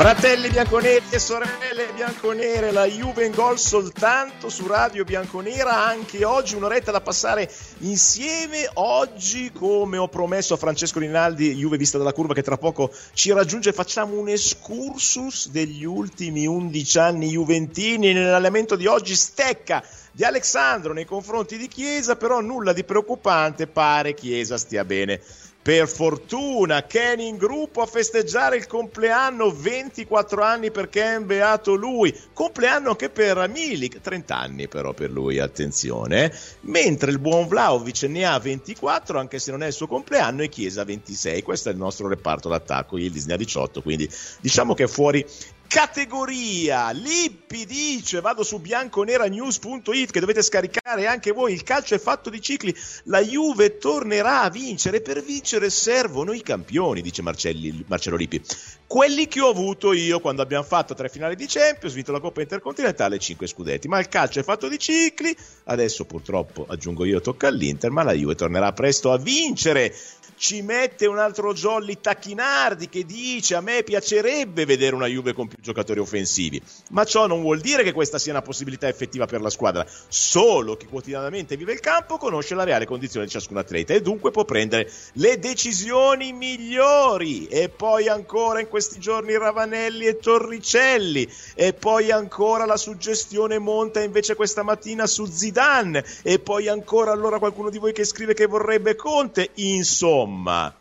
Fratelli bianconeri e sorelle bianconere, la Juve in gol soltanto su Radio Bianconera, anche oggi un'oretta da passare insieme. Oggi, come ho promesso a Francesco Rinaldi, Juve vista dalla curva che tra poco ci raggiunge, facciamo un excursus degli ultimi 11 anni juventini. Nell'allenamento di oggi stecca di Alessandro nei confronti di Chiesa, però nulla di preoccupante, pare Chiesa stia bene. Per fortuna, Kenny in gruppo a festeggiare il compleanno, 24 anni perché è beato lui, compleanno anche per Milik, 30 anni però per lui, attenzione, mentre il buon Vlaovic ne ha 24 anche se non è il suo compleanno e Chiesa 26, questo è il nostro reparto d'attacco, Yildiz ne ha 18, quindi diciamo che è fuori categoria. Lippi dice: Vado su bianconeranews.it che dovete scaricare anche voi. Il calcio è fatto di cicli. La Juve tornerà a vincere. Per vincere servono i campioni, dice Marcelli, Marcello Lippi. Quelli che ho avuto io quando abbiamo fatto tre finali di Champions, vinto la Coppa Intercontinentale e cinque scudetti. Ma il calcio è fatto di cicli. Adesso purtroppo aggiungo io tocca all'Inter, ma la Juve tornerà presto a vincere ci mette un altro jolly Tacchinardi che dice a me piacerebbe vedere una Juve con più giocatori offensivi, ma ciò non vuol dire che questa sia una possibilità effettiva per la squadra. Solo chi quotidianamente vive il campo conosce la reale condizione di ciascun atleta e dunque può prendere le decisioni migliori. E poi ancora in questi giorni Ravanelli e Torricelli e poi ancora la suggestione monta invece questa mattina su Zidane e poi ancora allora qualcuno di voi che scrive che vorrebbe Conte. Insomma, Insomma,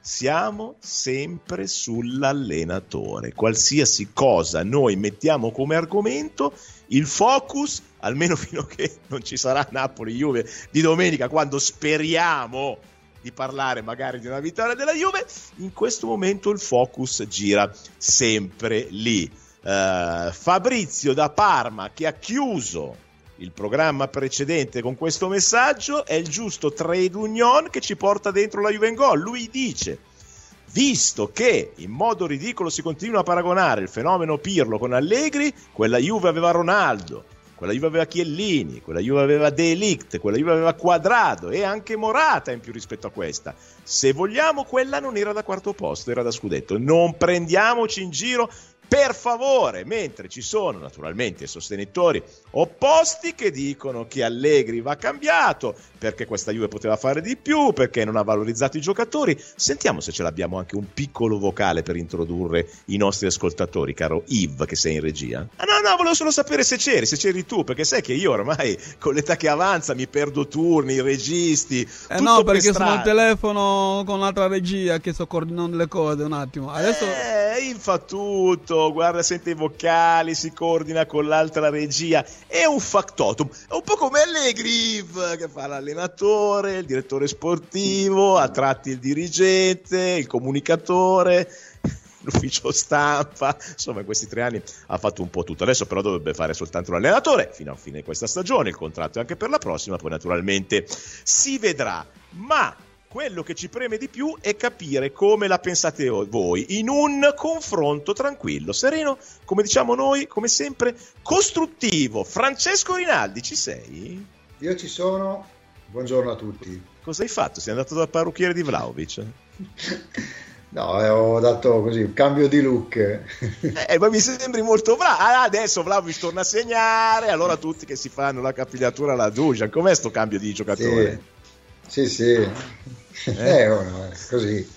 siamo sempre sull'allenatore. Qualsiasi cosa noi mettiamo come argomento, il focus, almeno fino a che non ci sarà Napoli-Juve di domenica, quando speriamo di parlare magari di una vittoria della Juve, in questo momento il focus gira sempre lì. Uh, Fabrizio da Parma che ha chiuso il programma precedente con questo messaggio è il giusto trade union che ci porta dentro la Juve gol. Lui dice visto che in modo ridicolo si continua a paragonare il fenomeno Pirlo con Allegri, quella Juve aveva Ronaldo, quella Juve aveva Chiellini, quella Juve aveva Delict, quella Juve aveva Quadrado e anche Morata in più rispetto a questa. Se vogliamo, quella non era da quarto posto, era da scudetto. Non prendiamoci in giro per favore, mentre ci sono naturalmente sostenitori opposti che dicono che Allegri va cambiato perché questa Juve poteva fare di più, perché non ha valorizzato i giocatori. Sentiamo se ce l'abbiamo anche un piccolo vocale per introdurre i nostri ascoltatori, caro Yves che sei in regia. Ah no, no, volevo solo sapere se c'eri, se c'eri tu, perché sai che io ormai con l'età che avanza mi perdo turni, i registi. Eh no, perché sono al telefono con l'altra regia che sto coordinando le cose un attimo. Adesso... Eh, il fa tutto guarda, sente i vocali, si coordina con l'altra regia. È un factotum. È un po' come Allegri che fa l'allenatore, il direttore sportivo, a tratti il dirigente, il comunicatore l'ufficio stampa, insomma in questi tre anni ha fatto un po' tutto, adesso però dovrebbe fare soltanto l'allenatore fino a fine questa stagione, il contratto è anche per la prossima, poi naturalmente si vedrà, ma quello che ci preme di più è capire come la pensate voi in un confronto tranquillo, sereno, come diciamo noi, come sempre, costruttivo. Francesco Rinaldi, ci sei? Io ci sono, buongiorno a tutti. Cosa hai fatto? Sei andato dal parrucchiere di Vlaovic? No, eh, ho dato così un cambio di look. eh, ma mi sembri molto bravo. Ah, adesso Vlaovic torna a segnare, allora tutti che si fanno la capigliatura alla Dujan. Com'è sto cambio di giocatore? Sì. Sì, sì, eh? eh oh, così,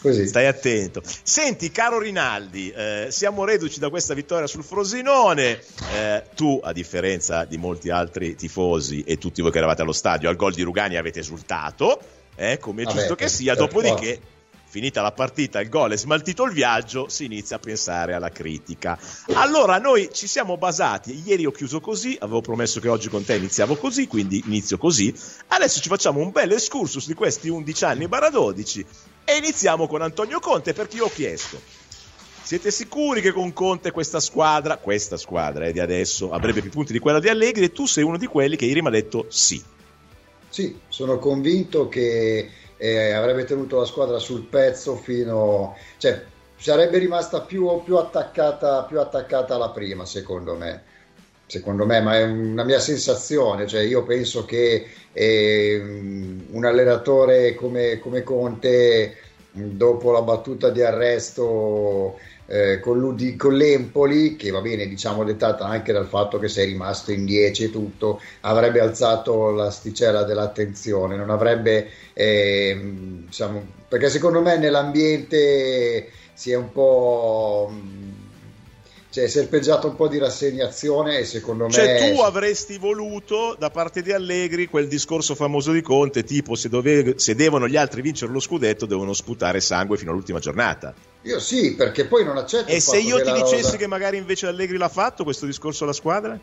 così. Stai attento. Senti, caro Rinaldi, eh, siamo reduci da questa vittoria sul Frosinone. Eh, tu, a differenza di molti altri tifosi e tutti voi che eravate allo stadio, al gol di Rugani avete esultato, eh, come è giusto che sia. Dopodiché finita la partita, il gol è smaltito il viaggio, si inizia a pensare alla critica. Allora noi ci siamo basati, ieri ho chiuso così, avevo promesso che oggi con te iniziavo così, quindi inizio così. Adesso ci facciamo un bel excursus di questi 11 anni barra 12 e iniziamo con Antonio Conte perché io ho chiesto siete sicuri che con Conte questa squadra, questa squadra eh, di adesso, avrebbe più punti di quella di Allegri e tu sei uno di quelli che ieri mi ha detto sì. Sì, sono convinto che e avrebbe tenuto la squadra sul pezzo fino... cioè sarebbe rimasta più, più, attaccata, più attaccata alla prima secondo me. Secondo me, ma è una mia sensazione, cioè io penso che eh, un allenatore come, come Conte, dopo la battuta di arresto eh, con, con, l'Empoli, che va bene, diciamo, dettata anche dal fatto che sei rimasto in 10 e tutto, avrebbe alzato l'asticella dell'attenzione, non avrebbe, eh, diciamo, perché secondo me nell'ambiente si è un po' cioè, serpeggiato un po' di rassegnazione e secondo me... Cioè tu avresti voluto da parte di Allegri quel discorso famoso di Conte, tipo se, dove, se devono gli altri vincere lo scudetto devono sputare sangue fino all'ultima giornata. Io sì, perché poi non accetto... E se io ti dicessi rosa... che magari invece Allegri l'ha fatto questo discorso alla squadra?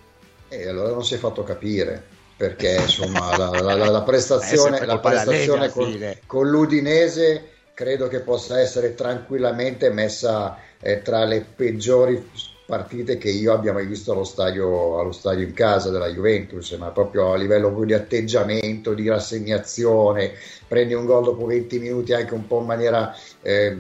E allora non si è fatto capire perché insomma la, la, la, la, prestazione, eh, la prestazione con, con, l'Udinese credo che possa essere tranquillamente messa eh, tra le peggiori partite che io abbia mai visto allo stadio, allo stadio in casa della Juventus, ma proprio a livello di atteggiamento, di rassegnazione, prendi un gol dopo 20 minuti anche un po' in maniera eh,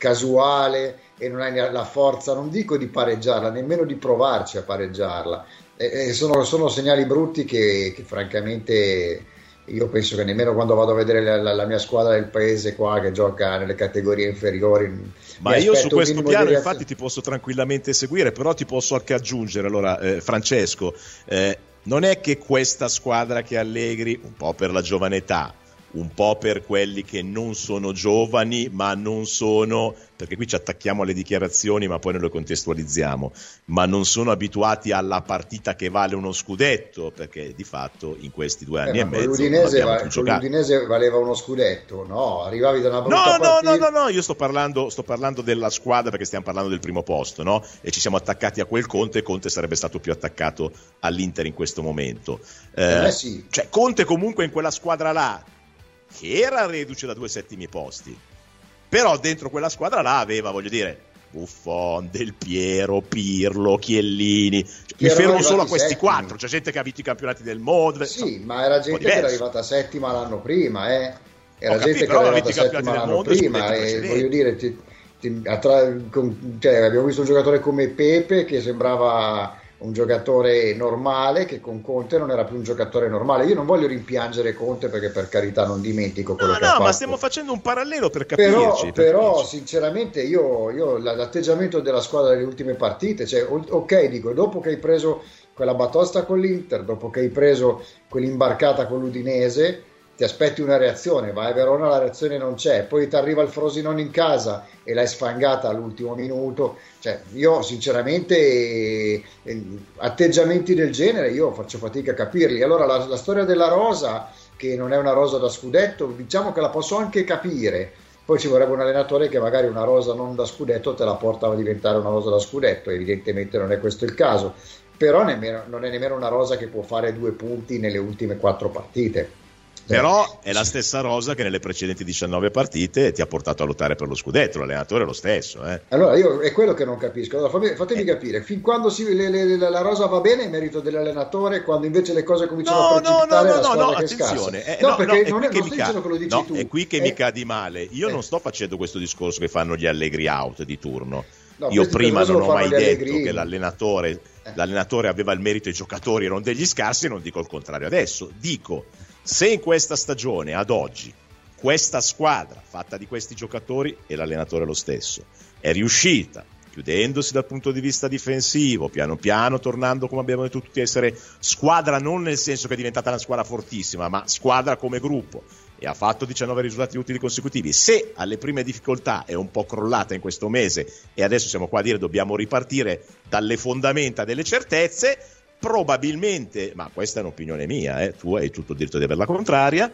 casuale e non hai la forza, non dico di pareggiarla, nemmeno di provarci a pareggiarla. E, sono, sono, segnali brutti che, che francamente io penso che nemmeno quando vado a vedere la, la, la, mia squadra del paese qua che gioca nelle categorie inferiori. Ma io su questo piano infatti ti posso tranquillamente seguire, però ti posso anche aggiungere, allora eh, Francesco, eh, non è che questa squadra che Allegri, un po' per la giovane età, un po' per quelli che non sono giovani, ma non sono, perché qui ci attacchiamo alle dichiarazioni, ma poi non le contestualizziamo, ma non sono abituati alla partita che vale uno scudetto, perché di fatto in questi due anni eh, e mezzo l'Udinese, va, l'Udinese valeva uno scudetto, no? Arrivavi da una brutta no, partita. No, no, no, no, io sto parlando, sto parlando della squadra perché stiamo parlando del primo posto, no? E ci siamo attaccati a quel Conte e Conte sarebbe stato più attaccato all'Inter in questo momento. Eh, eh sì. Cioè Conte comunque in quella squadra là che era reduce da due settimi posti, però dentro quella squadra là aveva, voglio dire, Buffon, Del Piero, Pirlo, Chiellini. Mi fermo solo a questi settimi. quattro. C'è gente che ha vinto i campionati del mondo. Sì, insomma, ma era gente che era arrivata settima l'anno prima, eh. Era Ho gente capito, che era arrivata settima l'anno prima. E voglio dire, ti, ti, attra- con, cioè, abbiamo visto un giocatore come Pepe che sembrava un giocatore normale che con Conte non era più un giocatore normale. Io non voglio rimpiangere Conte perché per carità non dimentico quello no, che no, ha fatto. ma stiamo facendo un parallelo per capirci. Però, per però capirci. sinceramente io, io, l'atteggiamento della squadra delle ultime partite, cioè ok dico, dopo che hai preso quella batosta con l'Inter, dopo che hai preso quell'imbarcata con l'Udinese, ti aspetti una reazione, vai a Verona, la reazione non c'è, poi ti arriva il Frosinone in casa e l'hai sfangata all'ultimo minuto. Cioè, io sinceramente eh, atteggiamenti del genere io faccio fatica a capirli. Allora la, la storia della rosa, che non è una rosa da scudetto, diciamo che la posso anche capire. Poi ci vorrebbe un allenatore che magari una rosa non da scudetto te la porta a diventare una rosa da scudetto, evidentemente non è questo il caso, però nemmeno, non è nemmeno una rosa che può fare due punti nelle ultime quattro partite. Però è la stessa rosa che nelle precedenti 19 partite ti ha portato a lottare per lo scudetto, l'allenatore è lo stesso. Eh. Allora io è quello che non capisco. Allora, fatemi, fatemi eh. capire, fin quando si, le, le, la rosa va bene è merito dell'allenatore, quando invece le cose cominciano no, a precipitare no, no, no, no, no, attenzione. Eh, no, perché non, è, non sto dicendo che lo dici no, tu. È qui che eh. mi cadi male. Io eh. non sto facendo questo discorso che fanno gli allegri out di turno. No, io prima non ho mai detto che l'allenatore, eh. l'allenatore aveva il merito, i giocatori erano degli scarsi, non dico il contrario adesso. Dico se in questa stagione, ad oggi, questa squadra fatta di questi giocatori e l'allenatore lo stesso è riuscita chiudendosi dal punto di vista difensivo, piano piano tornando, come abbiamo detto tutti, a essere squadra non nel senso che è diventata una squadra fortissima, ma squadra come gruppo e ha fatto 19 risultati utili consecutivi. Se alle prime difficoltà è un po' crollata in questo mese e adesso siamo qua a dire dobbiamo ripartire dalle fondamenta delle certezze, probabilmente, ma questa è un'opinione mia, eh, tu hai tutto il diritto di averla contraria,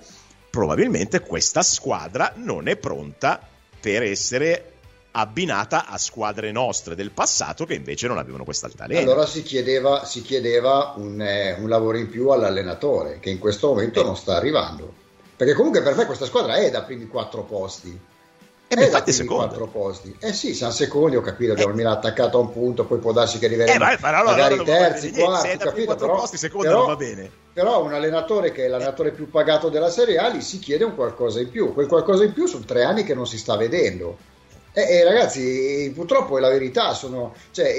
probabilmente questa squadra non è pronta per essere abbinata a squadre nostre del passato che invece non avevano questa altalena. Allora si chiedeva, si chiedeva un, eh, un, lavoro in più all'allenatore che in questo momento eh. non sta arrivando. Perché comunque per me questa squadra è da primi quattro posti. E eh infatti secondo. quattro posti. Eh sì, siamo secondi, ho capito, abbiamo eh. attaccato a un punto, poi può darsi che arriveremo eh, allora, magari allora, terzi, quarti, se capito? Però, posti, secondo però, non va bene. Però un allenatore che è l'allenatore più pagato della Serie A, gli si chiede un qualcosa in più. Quel qualcosa in più sono tre anni che non si sta vedendo. Eh, eh, ragazzi, purtroppo è la verità, sono cioè,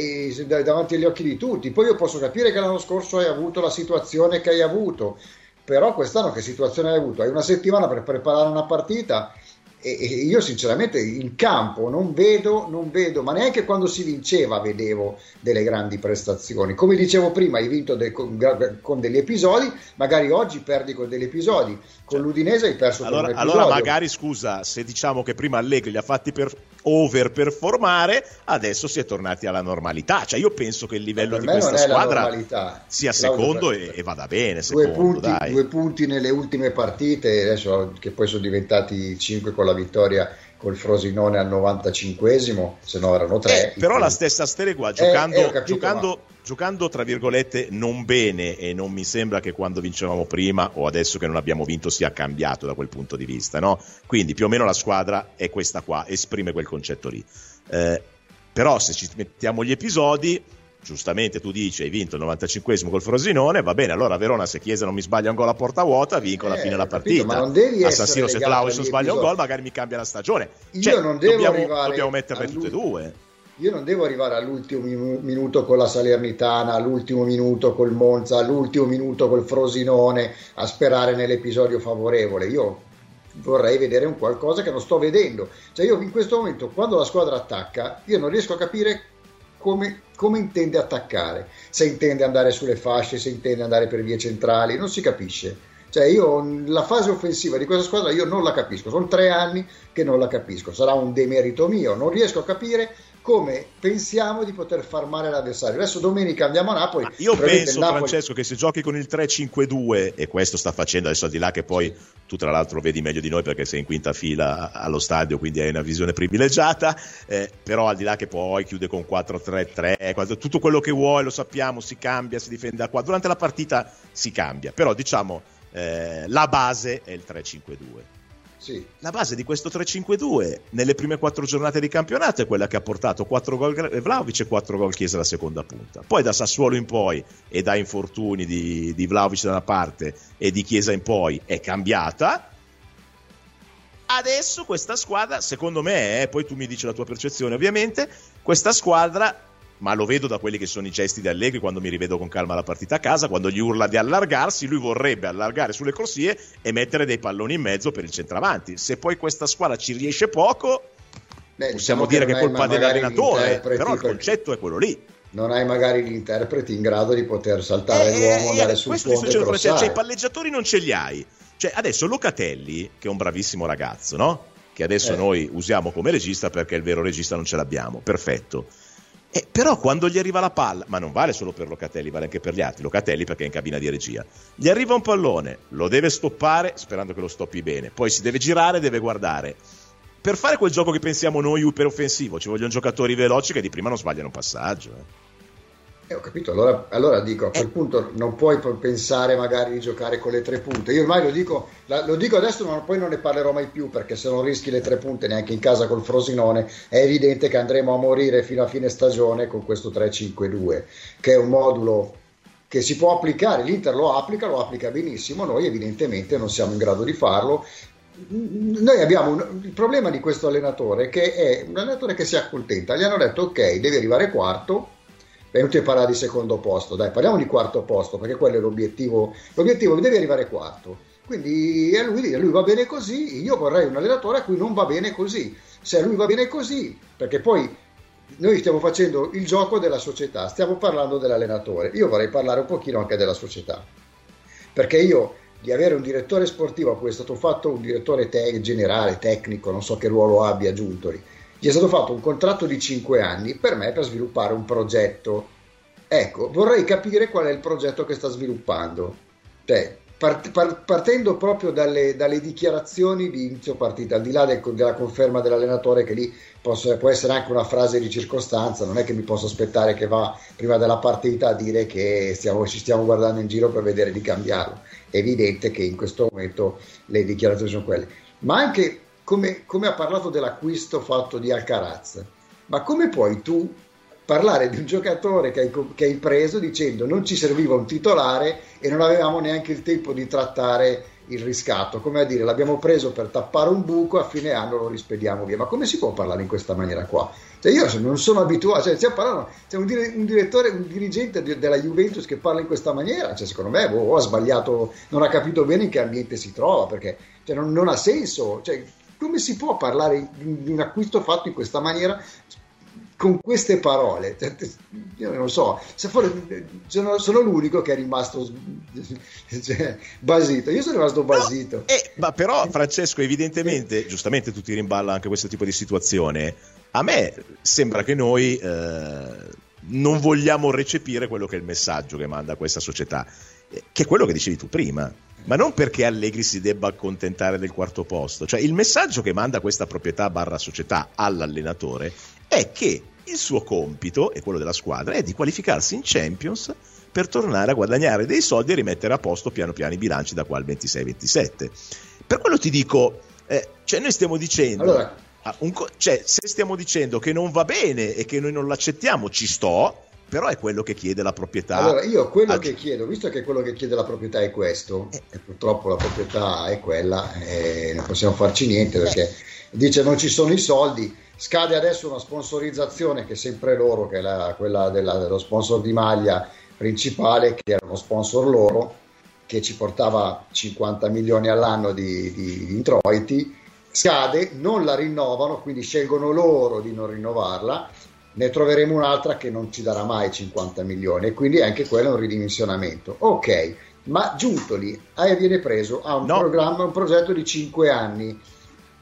davanti agli occhi di tutti. Poi io posso capire che l'anno scorso hai avuto la situazione che hai avuto, però quest'anno che situazione hai avuto? Hai una settimana per preparare una partita e, io sinceramente in campo non vedo, non vedo, ma neanche quando si vinceva vedevo delle grandi prestazioni. Come dicevo prima, hai vinto de, con, con, degli episodi, magari oggi perdi con degli episodi, con l'Udinese hai perso allora, con un episodio. Allora magari scusa, se diciamo che prima Allegri li ha fatti per overperformare, adesso si è tornati alla normalità. Cioè io penso che il livello di questa squadra sia secondo e, e, vada bene. Due, secondo, punti, due punti nelle ultime partite, adesso che poi sono diventati 5 con la vittoria col Frosinone al 95esimo, se no erano tre. Eh, però la stessa Steregua giocando, eh, eh, capito, giocando, ma... giocando, tra virgolette non bene e non mi sembra che quando vincevamo prima o adesso che non abbiamo vinto sia cambiato da quel punto di vista, no? Quindi più o meno la squadra è questa qua, esprime quel concetto lì. Eh, però se ci mettiamo gli episodi giustamente tu dici hai vinto il 95esimo col Frosinone, va bene, allora Verona se Chiesa non mi sbaglia un gol a porta vuota, vinco alla eh, fine la partita. Capito, ma non devi a San Siro se Vlaovic sbaglia un gol, magari mi cambia la stagione. Io cioè, non devo dobbiamo, dobbiamo metterle tutte e due. Io non devo arrivare all'ultimo minuto con la Salernitana, all'ultimo minuto col Monza, all'ultimo minuto col Frosinone a sperare nell'episodio favorevole. Io vorrei vedere un qualcosa che non sto vedendo. Cioè io in questo momento quando la squadra attacca, io non riesco a capire come, come, intende attaccare, se intende andare sulle fasce, se intende andare per vie centrali, non si capisce. Cioè io la fase offensiva di questa squadra io non la capisco, sono tre anni che non la capisco, sarà un demerito mio, non riesco a capire come pensiamo di poter far male all'avversario. Adesso domenica andiamo a Napoli. Ma io penso, Napoli... Francesco, che se giochi con il 3-5-2, e questo sta facendo adesso al di là che poi tu tra l'altro vedi meglio di noi perché sei in quinta fila allo stadio, quindi hai una visione privilegiata, eh, però al di là che poi chiude con 4-3-3, tutto quello che vuoi lo sappiamo, si cambia, si difende da qua. Durante la partita si cambia, però diciamo eh, la base è il 3-5-2. Sì. La base di questo 3-5-2 nelle prime quattro giornate di campionato è quella che ha portato 4 gol Vlaovic e 4 gol Chiesa alla seconda punta. Poi da Sassuolo in poi e da infortuni di, di Vlaovic da una parte e di Chiesa in poi è cambiata. Adesso questa squadra, secondo me, eh, poi tu mi dici la tua percezione ovviamente, questa squadra ma lo vedo da quelli che sono i gesti di Allegri quando mi rivedo con calma la partita a casa, quando gli urla di allargarsi, lui vorrebbe allargare sulle corsie e mettere dei palloni in mezzo per il centravanti. Se poi questa squadra ci riesce poco, Beh, possiamo diciamo dire che è colpa dell'allenatore, però il concetto è quello lì. Non hai magari gli interpreti in grado di poter saltare eh, l'uomo, eh, andare sul ponte e cioè, cioè, i palleggiatori non ce li hai. Cioè, adesso Locatelli, che è un bravissimo ragazzo, no? Che adesso eh. noi usiamo come regista perché il vero regista non ce l'abbiamo. Perfetto eh, però quando gli arriva la palla, ma non vale solo per Locatelli, vale anche per gli altri, Locatelli perché è in cabina di regia, gli arriva un pallone, lo deve stoppare sperando che lo stoppi bene, poi si deve girare, deve guardare. Per fare quel gioco che pensiamo noi offensivo, ci vogliono giocatori veloci che di prima non sbagliano un passaggio. Eh. Eh, ho capito, allora, allora, dico a quel punto non puoi pensare magari di giocare con le tre punte. Io ormai lo dico, lo dico adesso, ma poi non ne parlerò mai più perché se non rischi le tre punte neanche in casa col Frosinone è evidente che andremo a morire fino a fine stagione con questo 3-5-2, che è un modulo che si può applicare. L'Inter lo applica, lo applica benissimo, noi evidentemente non siamo in grado di farlo. Noi abbiamo un, il problema di questo allenatore che è un allenatore che si accontenta. Gli hanno detto ok, devi arrivare quarto è inutile parlare di secondo posto, dai, parliamo di quarto posto, perché quello è l'obiettivo. L'obiettivo devi arrivare quarto. Quindi a lui, a lui va bene così, io vorrei un allenatore a cui non va bene così. Se a lui va bene così, perché poi noi stiamo facendo il gioco della società, stiamo parlando dell'allenatore. Io vorrei parlare un pochino anche della società. Perché io di avere un direttore sportivo a cui è stato fatto un direttore te- generale, tecnico, non so che ruolo abbia Giuntoli, gli è stato fatto un contratto di 5 anni per me per sviluppare un progetto. Ecco, vorrei capire qual è il progetto che sta sviluppando. Cioè, part, part, partendo proprio dalle, dalle, dichiarazioni di inizio partita, al di là del, della conferma dell'allenatore, che lì posso, può essere anche una frase di circostanza, non è che mi posso aspettare che va prima della partita a dire che stiamo, ci stiamo guardando in giro per vedere di cambiarlo. È evidente che in questo momento le dichiarazioni sono quelle. Ma anche come, come ha parlato dell'acquisto fatto di Alcaraz. Ma come puoi tu parlare di un giocatore che hai, che hai, preso dicendo non ci serviva un titolare e non avevamo neanche il tempo di trattare il riscatto, come a dire l'abbiamo preso per tappare un buco, a fine anno lo rispediamo via. Ma come si può parlare in questa maniera qua? Cioè io non sono abituato, cioè, stiamo parlando, c'è un, dire, un, direttore, un dirigente de, della Juventus che parla in questa maniera, cioè, secondo me boh, ha sbagliato, non ha capito bene in che ambiente si trova, perché cioè, non, non, ha senso. Cioè, come si può parlare di un acquisto fatto in questa maniera con queste parole, cioè, io non so, se fuori, sono, sono, l'unico che è rimasto cioè, basito, io sono rimasto basito. No, eh, ma però Francesco, evidentemente, giustamente tu ti rimballa anche questo tipo di situazione, a me sembra che noi eh, non vogliamo recepire quello che è il messaggio che manda questa società, che è quello che dicevi tu prima ma non perché Allegri si debba accontentare del quarto posto, cioè il messaggio che manda questa proprietà barra società all'allenatore è che il suo compito e quello della squadra è di qualificarsi in Champions per tornare a guadagnare dei soldi e rimettere a posto piano piano i bilanci da qua al 26-27. Per quello ti dico, eh, cioè noi stiamo dicendo... Allora. Un, cioè, se stiamo dicendo che non va bene e che noi non l'accettiamo, ci sto, però è quello che chiede la proprietà. Allora, io quello a... che chiedo, visto che quello che chiede la proprietà è questo, eh. e purtroppo la proprietà è quella, e non possiamo farci niente perché eh. dice non ci sono i soldi, scade adesso una sponsorizzazione che è sempre loro, che è la, quella della, dello sponsor di maglia principale, che era uno sponsor loro, che ci portava 50 milioni all'anno di, di, di introiti, scade, non la rinnovano, quindi scelgono loro di non rinnovarla ne troveremo un'altra che non ci darà mai 50 milioni e quindi anche quello è un ridimensionamento. Ok, ma Giuntoli viene preso a un no. programma, un progetto di 5 anni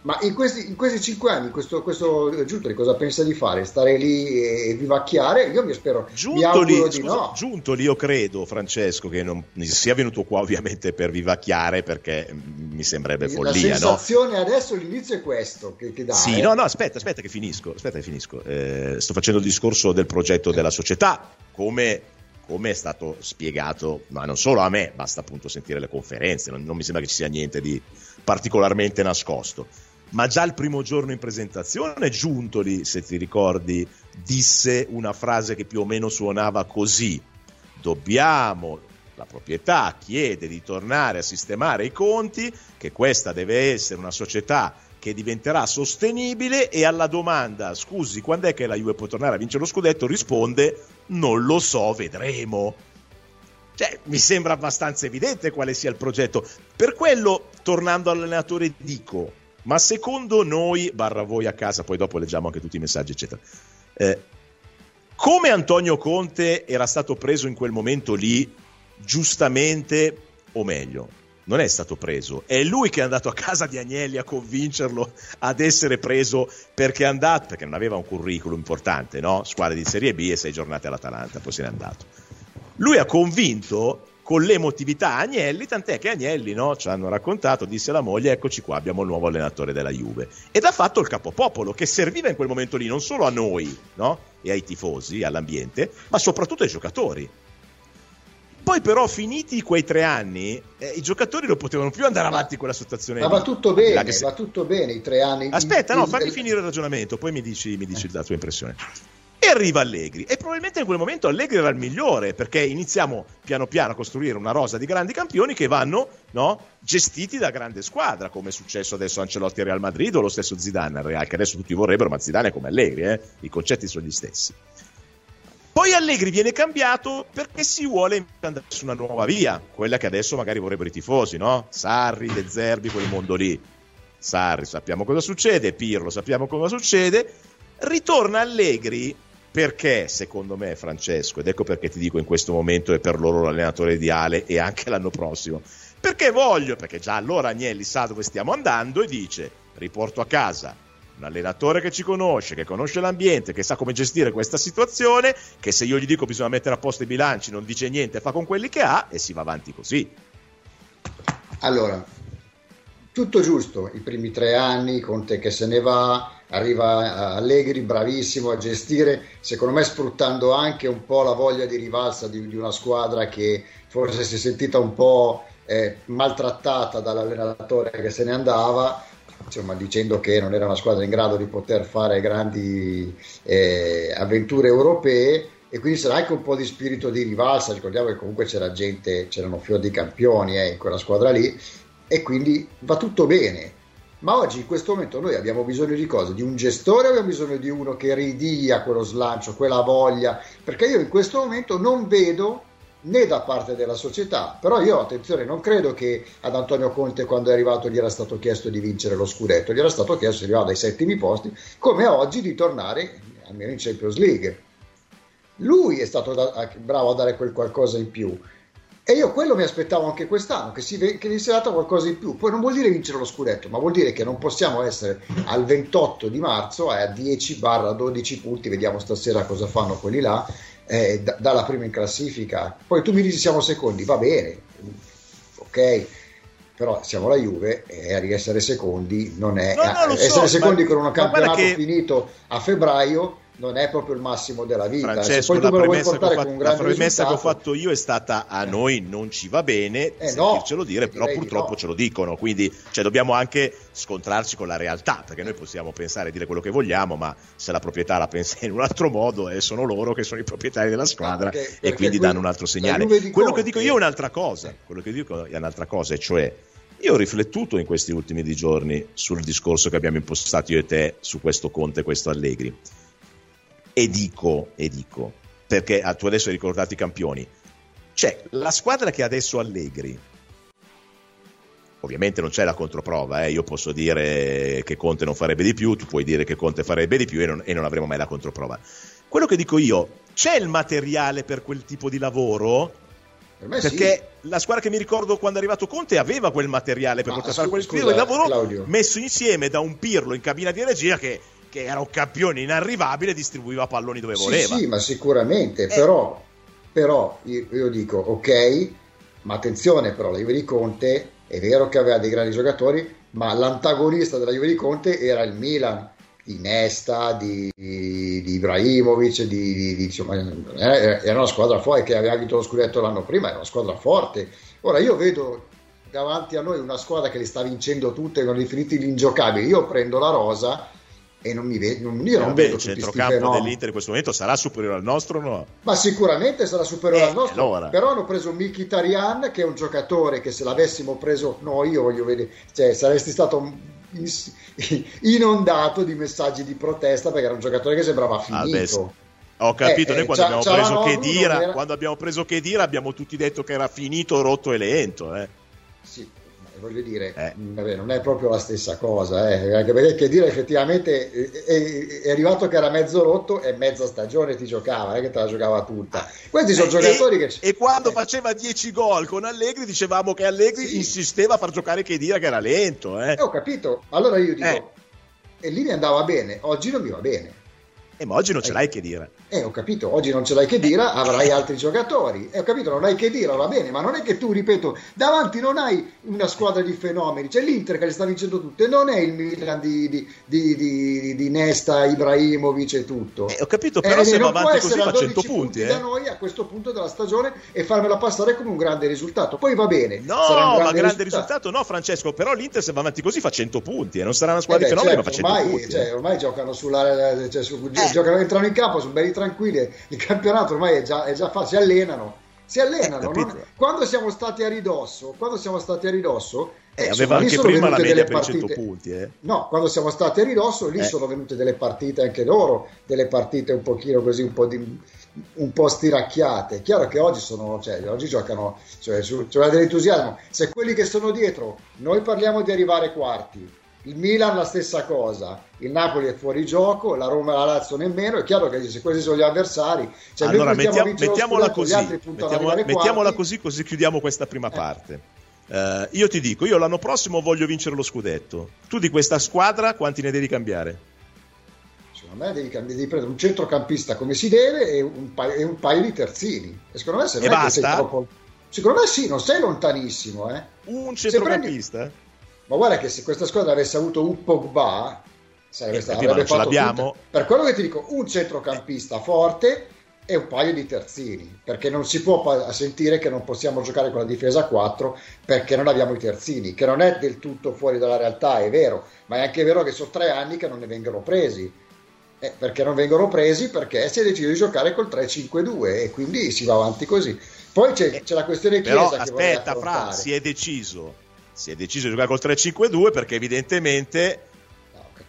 ma in questi, in questi cinque anni, questo, questo Giuntoli cosa pensa di fare? Stare lì e vivacchiare? Io mi spero, Giuntoli, mi scusa, no. Giuntoli, io credo, Francesco, che non sia venuto qua ovviamente per vivacchiare perché mi sembrerebbe follia. La sensazione no? adesso, l'inizio è questo che, che dà. Sì, eh. no, no, aspetta, aspetta che finisco. Aspetta che finisco. Eh, sto facendo il discorso del progetto della società, come come è stato spiegato, ma non solo a me, basta appunto sentire le conferenze, non, non mi sembra che ci sia niente di particolarmente nascosto ma già il primo giorno in presentazione Giuntoli, se ti ricordi, disse una frase che più o meno suonava così: Dobbiamo, la proprietà chiede di tornare a sistemare i conti, che questa deve essere una società che diventerà sostenibile e alla domanda scusi quando è che la Juve può tornare a vincere lo scudetto risponde non lo so, vedremo. Cioè, mi sembra abbastanza evidente quale sia il progetto. Per quello, tornando all'allenatore, dico, ma secondo noi, barra voi a casa, poi dopo leggiamo anche tutti i messaggi, eccetera. Eh, come Antonio Conte era stato preso in quel momento lì, giustamente, o meglio, non è stato preso, è lui che è andato a casa di Agnelli a convincerlo ad essere preso perché è andato, perché non aveva un curriculum importante, no? Squadre di Serie B e sei giornate all'Atalanta, poi se n'è andato. Lui ha convinto con l'emotività Agnelli, tant'è che Agnelli no, ci hanno raccontato, disse alla moglie, eccoci qua, abbiamo il nuovo allenatore della Juve. Ed ha fatto il capopopolo, che serviva in quel momento lì non solo a noi no? e ai tifosi, all'ambiente, ma soprattutto ai giocatori. Poi però finiti quei tre anni, eh, i giocatori non potevano più andare avanti con la situazione. Ma va tutto bene, se... va tutto bene i tre anni. Aspetta, no, fammi finire il ragionamento, poi mi dici, mi dici la tua impressione. Arriva Allegri. E probabilmente in quel momento Allegri era il migliore, perché iniziamo piano piano a costruire una rosa di grandi campioni che vanno no, gestiti da grande squadra, come è successo adesso Ancelotti al Real Madrid o lo stesso Zidane al Real, che adesso tutti vorrebbero, ma Zidane è come Allegri, eh? i concetti sono gli stessi. Poi Allegri viene cambiato perché si vuole andare su una nuova via, quella che adesso magari vorrebbero i tifosi, no? Sarri, De Zerbi, quel mondo lì. Sarri, sappiamo cosa succede, Pirlo, sappiamo cosa succede. Ritorna Allegri perché, secondo me, Francesco, ed ecco perché ti dico in questo momento è per loro l'allenatore ideale e anche l'anno prossimo, perché voglio, perché già allora Agnelli sa dove stiamo andando e dice, riporto a casa un allenatore che ci conosce, che conosce l'ambiente, che sa come gestire questa situazione, che se io gli dico bisogna mettere a posto i bilanci non dice niente, fa con quelli che ha e si va avanti così. Allora, tutto giusto, i primi tre anni, Conte che se ne va, arriva Allegri, bravissimo a gestire, secondo me sfruttando anche un po' la voglia di rivalsa di, di una squadra che forse si è sentita un po' eh, maltrattata dall'allenatore che se ne andava, insomma, dicendo che non era una squadra in grado di poter fare grandi eh, avventure europee e quindi sarà anche un po' di spirito di rivalsa, ricordiamo che comunque c'era gente, c'erano fior di campioni eh, in quella squadra lì e quindi va tutto bene. Ma oggi in questo momento noi abbiamo bisogno di cosa? Di un gestore, abbiamo bisogno di uno che ridia quello slancio, quella voglia, perché io in questo momento non vedo né da parte della società, però io attenzione, non credo che ad Antonio Conte quando è arrivato gli era stato chiesto di vincere lo scudetto, gli era stato chiesto di arrivare ai settimi posti, come oggi di tornare almeno in Champions League. Lui è stato da, bravo a dare quel qualcosa in più. E io quello mi aspettavo anche quest'anno, che, si, che sia dato qualcosa in più. Poi non vuol dire vincere lo scudetto, ma vuol dire che non possiamo essere al 28 di marzo a 10-12 punti, vediamo stasera cosa fanno quelli là, eh, d- dalla prima in classifica. Poi tu mi dici siamo secondi, va bene, ok, però siamo la Juve e essere secondi non è... No, no, essere so, secondi ma, con un campionato che... finito a febbraio non è proprio il massimo della vita. Francesco, la premessa, che ho, fatto, la premessa che ho fatto io è stata a noi non ci va bene eh sentircelo no, dire, però purtroppo no. ce lo dicono, quindi cioè, dobbiamo anche scontrarci con la realtà, perché noi possiamo pensare e dire quello che vogliamo, ma se la proprietà la pensa in un altro modo e sono loro che sono i proprietari della squadra perché, perché e quindi danno un altro segnale. Quello che dico io è un'altra cosa, quello che dico è un'altra cosa, e cioè io ho riflettuto in questi ultimi giorni sul discorso che abbiamo impostato io e te su questo Conte e questo Allegri e dico, e dico, perché ah, tu adesso hai ricordato i campioni, cioè la squadra che adesso Allegri, ovviamente non c'è la controprova, eh? io posso dire che Conte non farebbe di più, tu puoi dire che Conte farebbe di più e non, e non avremo mai la controprova. Quello che dico io, c'è il materiale per quel tipo di lavoro? Per perché sì. la squadra che mi ricordo quando è arrivato Conte aveva quel materiale per Ma poter fare quel tipo di lavoro Claudio. messo insieme da un Pirlo in cabina di regia che che era un campione inarrivabile, distribuiva palloni dove voleva. Sì, ma sicuramente, eh. però, però io, io, dico ok, ma attenzione però, la Juve di Conte è vero che aveva dei grandi giocatori, ma l'antagonista della Juve di Conte era il Milan, di Nesta, di, di, di Ibrahimovic, di, di, insomma, era una squadra forte che aveva vinto lo scudetto l'anno prima, era una squadra forte. Ora io vedo davanti a noi una squadra che le sta vincendo tutte con definiti ingiocabili, io prendo la rosa e non mi vedo non, io non Beh, il centrocampo dell'Inter in questo momento sarà superiore al nostro no? ma sicuramente sarà superiore eh, al nostro allora. però hanno preso Mkhitaryan che è un giocatore che se l'avessimo preso noi io voglio vedere cioè saresti stato inondato di messaggi di protesta perché era un giocatore che sembrava finito ah, ho capito, eh, noi quando, abbiamo preso Chedira, era... quando abbiamo preso Chedira abbiamo tutti detto che era finito, rotto e lento. Eh. Sì, voglio dire, eh. vabbè, non è proprio la stessa cosa, eh. anche perché che dire effettivamente è, è, arrivato che era mezzo rotto e mezza stagione ti giocava, non è che te la giocava tutta. Questi sono eh, giocatori e, che... E quando eh. faceva 10 gol con Allegri dicevamo che Allegri sì. insisteva a far giocare che dire che era lento. Eh. eh ho capito, allora io dico, e lì mi andava bene, oggi non mi va bene. Eh, ma oggi non ce l'hai che dire. Eh, ho capito, oggi non ce l'hai che dire, avrai altri giocatori. Eh, ho capito, non hai che dire, va bene, ma non è che tu, ripeto, davanti non hai una squadra di fenomeni. C'è l'Inter che le sta vincendo tutte, non è il Milan di, di, di, di, di Nesta, Ibrahimovic e tutto. Eh, ho capito, però eh, se va avanti così fa 100 punti. punti eh. da noi a questo punto della stagione e farmela passare come un grande risultato. Poi va bene. No, grande ma grande risultato. risultato. no, Francesco, però l'Inter se va avanti così fa 100 punti. Eh. Non sarà una squadra eh di fenomeni, certo, ma fa 100 ormai, punti. Cioè, eh. ormai giocano sulla... Cioè, su, giocano, entrano in campo, sono belli tranquilli il campionato ormai è già, è già fatto, si allenano. Si allenano. Eh, non... Quando siamo stati a ridosso, quando siamo stati a ridosso, eh, aveva anche prima la media per 100 punti. Eh. No, quando siamo stati a ridosso, lì eh. sono venute delle partite anche loro, delle partite un pochino così, un po', di, un po stiracchiate. Chiaro che oggi sono, cioè, oggi giocano, cioè, su, cioè dell'entusiasmo. Se quelli che sono dietro, noi parliamo di arrivare quarti, il Milan la stessa cosa, il Napoli è fuori gioco, la Roma e la Lazio nemmeno, è chiaro che se questi sono gli avversari, cioè allora mettiamo, mettiamola così, mettiamo, mettiamola così, così chiudiamo questa prima eh. parte. Uh, io ti dico, io l'anno prossimo voglio vincere lo scudetto. Tu di questa squadra quanti ne devi cambiare? Secondo me devi, devi prendere un centrocampista come si deve e un paio, e un paio di terzini. E secondo me se non e è basta? troppo... Secondo me sì, non sei lontanissimo. Eh. Un centrocampista? Ma guarda che se questa squadra avesse avuto un Pogba, sarebbe eh, stato, avrebbe fatto tutto. Per quello che ti dico, un centrocampista forte e un paio di terzini, perché non si può sentire che non possiamo giocare con la difesa a 4 perché non abbiamo i terzini, che non è del tutto fuori dalla realtà, è vero, ma è anche vero che sono tre anni che non ne vengono presi. Eh, perché non vengono presi? Perché si è deciso di giocare col 3-5-2 e quindi si va avanti così. Poi c'è, c'è la questione Chiesa Però, aspetta, Fra, si è deciso si è deciso di giocare col 3-5-2 perché evidentemente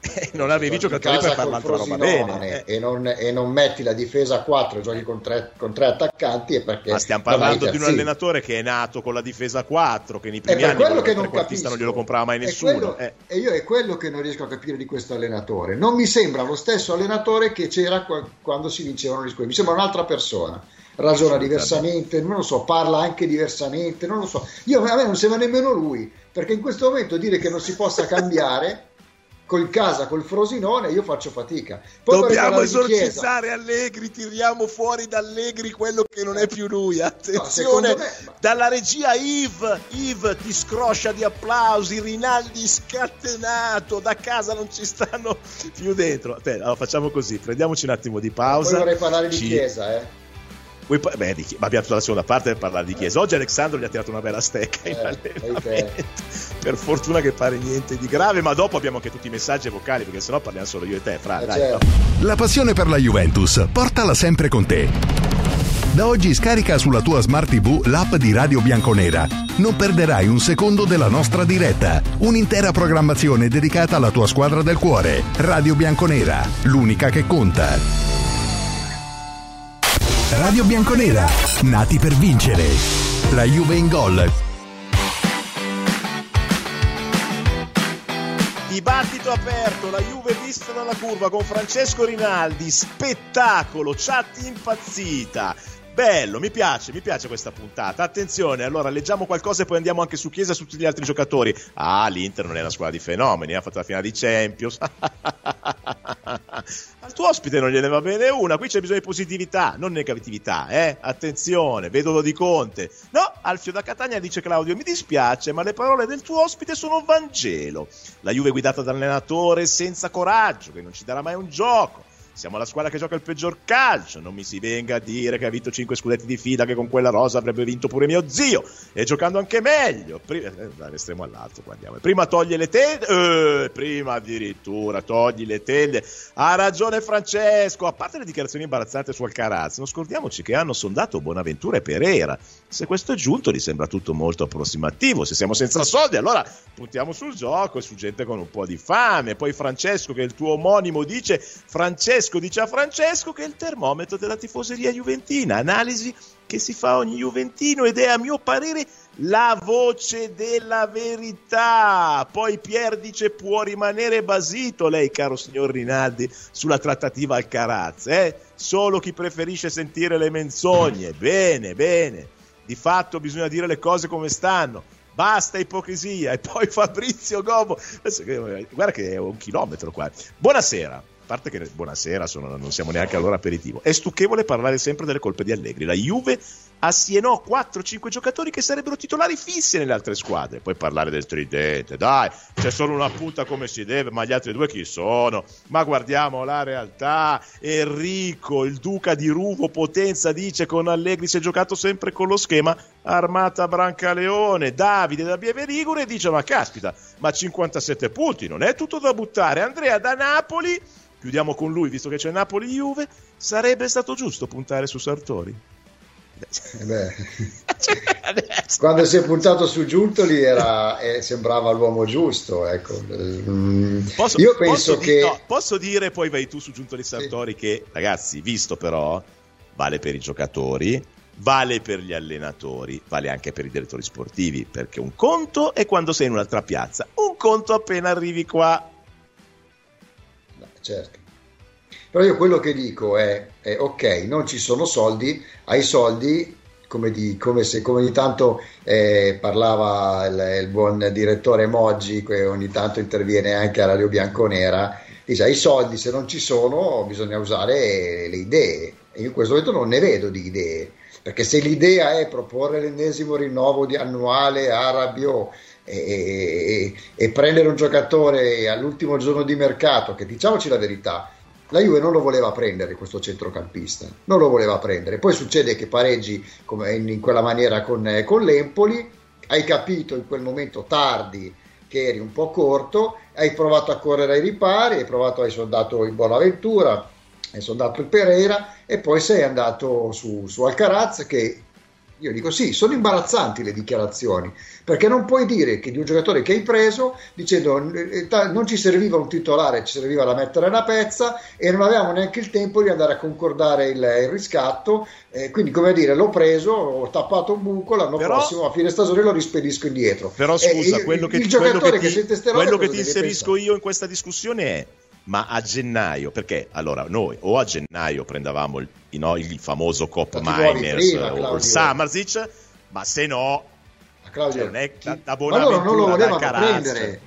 non avevi giocatori per fare un'altra roba bene eh. e, non, e, non, metti la difesa a 4 giochi con tre, con tre attaccanti e perché ma stiamo parlando di un allenatore che è nato con la difesa a 4 che nei primi anni quello che non capisco non glielo comprava mai nessuno quello, eh. e io è quello che non riesco a capire di questo allenatore non mi sembra lo stesso allenatore che c'era quando si vincevano gli scudetto mi sembra un'altra persona ragiona diversamente, non lo so, parla anche diversamente, non lo so. Io, a me non sembra nemmeno lui, perché in questo momento dire che non si possa cambiare col Casa, col Frosinone, io faccio fatica. Poi Dobbiamo esorcizzare Allegri, tiriamo fuori da Allegri quello che non è più lui. Attenzione, no, me, dalla regia Yves, Yves ti scroscia di applausi, Rinaldi scatenato, da casa non ci stanno più dentro. Allora facciamo così, prendiamoci un attimo di pausa. Poi vorrei parlare di ci... Chiesa, eh. Poi, beh, di, ma abbiamo tutta la seconda parte per parlare di Chiesa. Oggi Alessandro gli ha tirato una bella stecca eh, Per fortuna che pare niente di grave, ma dopo abbiamo anche tutti i messaggi vocali, perché sennò parliamo solo io e te, Fra. Eh, dai, certo. La passione per la Juventus, portala sempre con te. Da oggi scarica sulla tua Smart TV l'app di Radio Bianconera. Non perderai un secondo della nostra diretta. Un'intera programmazione dedicata alla tua squadra del cuore. Radio Bianconera, l'unica che conta. Radio Bianconera, nati per vincere. La Juve in gol. Dibattito aperto, la Juve vista dalla curva con Francesco Rinaldi, spettacolo, chat impazzita. Bello, mi piace, mi piace questa puntata. Attenzione, allora leggiamo qualcosa e poi andiamo anche su Chiesa e su tutti gli altri giocatori. Ah, l'Inter non è una squadra di fenomeni, ha fatto la finale di Champions. Al tuo ospite non gliene va bene una, qui c'è bisogno di positività, non negatività, eh? Attenzione, vedo di Conte. No, Alfio da Catania dice Claudio, mi dispiace, ma le parole del tuo ospite sono Vangelo. La Juve guidata dall'allenatore senza coraggio, che non ci darà mai un gioco siamo la squadra che gioca il peggior calcio. Non mi si venga a dire che ha vinto 5 scudetti di fila, che con quella rosa avrebbe vinto pure mio zio. E giocando anche meglio. Prima, eh, dall'estremo all'altro, guardiamo. Prima toglie le tende, eh, prima addirittura togli le tende. Ha ragione Francesco. A parte le dichiarazioni imbarazzanti su Alcaraz, non scordiamoci che hanno sondato Bonaventura e Pereira. Se questo è giunto, gli sembra tutto molto approssimativo. Se siamo senza soldi, allora puntiamo sul gioco e su gente con un po' di fame. Poi Francesco, che è il tuo omonimo, dice: Francesco dice a Francesco che è il termometro della tifoseria juventina, analisi che si fa ogni juventino ed è a mio parere la voce della verità. Poi Pier dice può rimanere basito lei, caro signor Rinaldi, sulla trattativa al Caraz, eh? Solo chi preferisce sentire le menzogne. Bene, bene. Di fatto bisogna dire le cose come stanno. Basta ipocrisia. E poi Fabrizio Gobo. Guarda che è un chilometro qua. Buonasera parte che buonasera, sono, non siamo neanche all'ora aperitivo. È stucchevole parlare sempre delle colpe di Allegri. La Juve assienò 4-5 giocatori che sarebbero titolari fissi nelle altre squadre. Poi parlare del tridente, dai, c'è solo una punta come si deve, ma gli altri due chi sono? Ma guardiamo la realtà. Enrico, il duca di Ruvo Potenza, dice con Allegri si è giocato sempre con lo schema Armata Brancaleone. Davide da Bieve Rigore dice ma caspita, ma 57 punti, non è tutto da buttare. Andrea da Napoli chiudiamo con lui, visto che c'è Napoli-Juve, sarebbe stato giusto puntare su Sartori? Eh Quando si è puntato su Giuntoli era, eh, sembrava l'uomo giusto. Ecco. Mm. Posso, Io penso posso che. Di, no, posso dire, poi vai tu su Giuntoli Sartori, sì. che ragazzi, visto però, vale per i giocatori, vale per gli allenatori, vale anche per i direttori sportivi, perché un conto è quando sei in un'altra piazza, un conto appena arrivi qua certo. Però io quello che dico è, è ok, non ci sono soldi, hai soldi, come, di, come, se, come ogni tanto eh, parlava il, il, buon direttore Moggi, che ogni tanto interviene anche a Radio Bianconera, dice hai soldi, se non ci sono bisogna usare le idee. E in questo momento non ne vedo di idee, perché se l'idea è proporre l'ennesimo rinnovo annuale a Rabiot, e, e, prendere un giocatore all'ultimo giorno di mercato, che diciamoci la verità, la Juve non lo voleva prendere questo centrocampista, non lo voleva prendere. Poi succede che pareggi in, quella maniera con, con l'Empoli, hai capito in quel momento tardi che eri un po' corto, hai provato a correre ai ripari, hai provato, hai soldato il Bonaventura, hai soldato il Pereira e poi sei andato su, su Alcaraz che Io dico sì, sono imbarazzanti le dichiarazioni, perché non puoi dire che di un giocatore che hai preso dicendo eh, non ci serviva un titolare, ci serviva da mettere una pezza e non avevamo neanche il tempo di andare a concordare il, il riscatto, eh, quindi come dire l'ho preso, ho tappato un buco, l'anno però, prossimo a fine stagione lo rispedisco indietro. Però scusa, eh, quello che, il quello che ti, quello che ti inserisco pensare? io in questa discussione è ma a gennaio, perché allora noi o a gennaio prendevamo il, no, il famoso Cop Miners prima, o il Samarzic, ma se no, Claudio, cioè non è da, da ma loro non lo volevano prendere.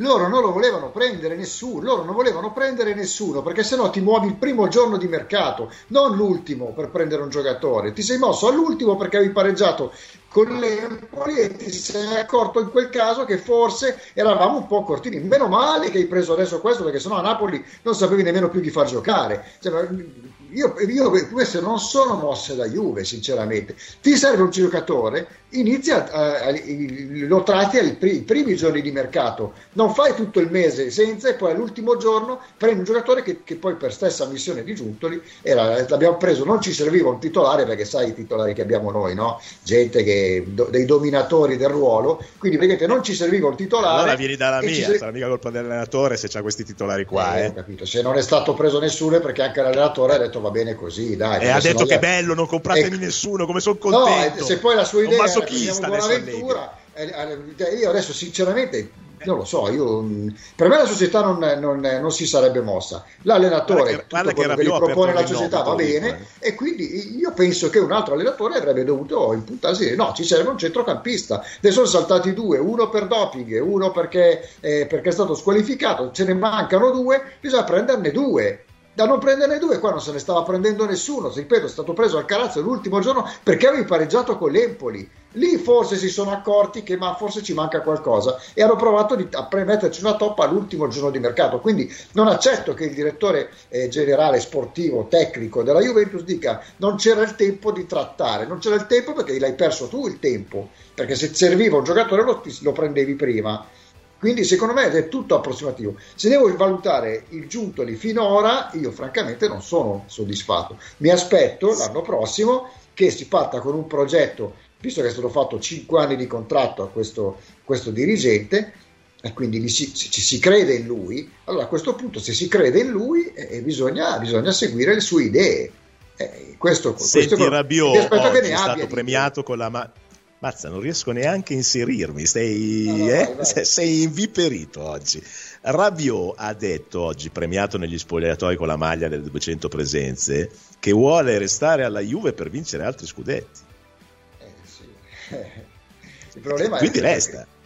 Loro non lo volevano prendere nessuno, loro non volevano prendere nessuno perché sennò ti muovi il primo giorno di mercato, non l'ultimo per prendere un giocatore. Ti sei mosso all'ultimo perché avevi pareggiato con l'Empoli e ti sei accorto in quel caso che forse eravamo un po' cortini. Meno male che hai preso adesso questo perché sennò a Napoli non sapevi nemmeno più chi far giocare. Cioè, io, io, queste non sono mosse da Juve, sinceramente. Ti serve un giocatore, inizia, a, lo tratti ai primi, primi, giorni di mercato, non fai tutto il mese senza e poi all'ultimo giorno prendi un giocatore che, che poi per stessa missione di Giuntoli era, l'abbiamo preso, non ci serviva un titolare perché sai i titolari che abbiamo noi, no? gente che, do, dei dominatori del ruolo, quindi vedete non ci serviva un titolare. Allora vieni dalla mia, serv- sarà mica colpa dell'allenatore se c'ha questi titolari qua. Eh, eh. Se non è stato preso nessuno è perché anche l'allenatore ha detto va bene così, dai. E ha detto che bello, non compratemi ecco. nessuno, come sono contento. No, se poi la sua idea masochista Buonaventura, eh, eh, io adesso sinceramente non lo so, io, per me la società non, non, non si sarebbe mossa. L'allenatore, guarda che, tutto che gli propone la società va bene e quindi io penso che un altro allenatore avrebbe dovuto impuntarsi, no, ci serve un centrocampista. Ne sono saltati due, uno per doping e uno perché, eh, perché è stato squalificato, ce ne mancano due, bisogna prenderne due da non prenderne due, qua non se ne stava prendendo nessuno. Ripeto, è stato preso al Carazzo l'ultimo giorno perché avevi pareggiato con l'Empoli. Lì forse si sono accorti che ma forse ci manca qualcosa e hanno provato a metterci una toppa all'ultimo giorno di mercato. Quindi non accetto che il direttore eh, generale sportivo, tecnico della Juventus dica non c'era il tempo di trattare, non c'era il tempo perché l'hai perso tu il tempo, perché se serviva un giocatore lo, lo prendevi prima quindi secondo me è tutto approssimativo. Se devo valutare il Giuntoli finora, io francamente non sono soddisfatto. Mi aspetto l'anno prossimo che si parta con un progetto, visto che è stato fatto 5 anni di contratto a questo, questo dirigente, e quindi si, ci si crede in lui, allora a questo punto se si crede in lui eh, bisogna, bisogna, seguire le sue idee. Eh, questo, Senti, questo Rabiot oggi è stato premiato con la Mazza, non riesco neanche a inserirmi, sei, no, no, eh? vai, vai. sei inviperito oggi. Rabiot ha detto oggi, premiato negli spogliatoi con la maglia delle 200 presenze, che vuole restare alla Juve per vincere altri scudetti. Eh, sì. Il problema Quindi è resta. Che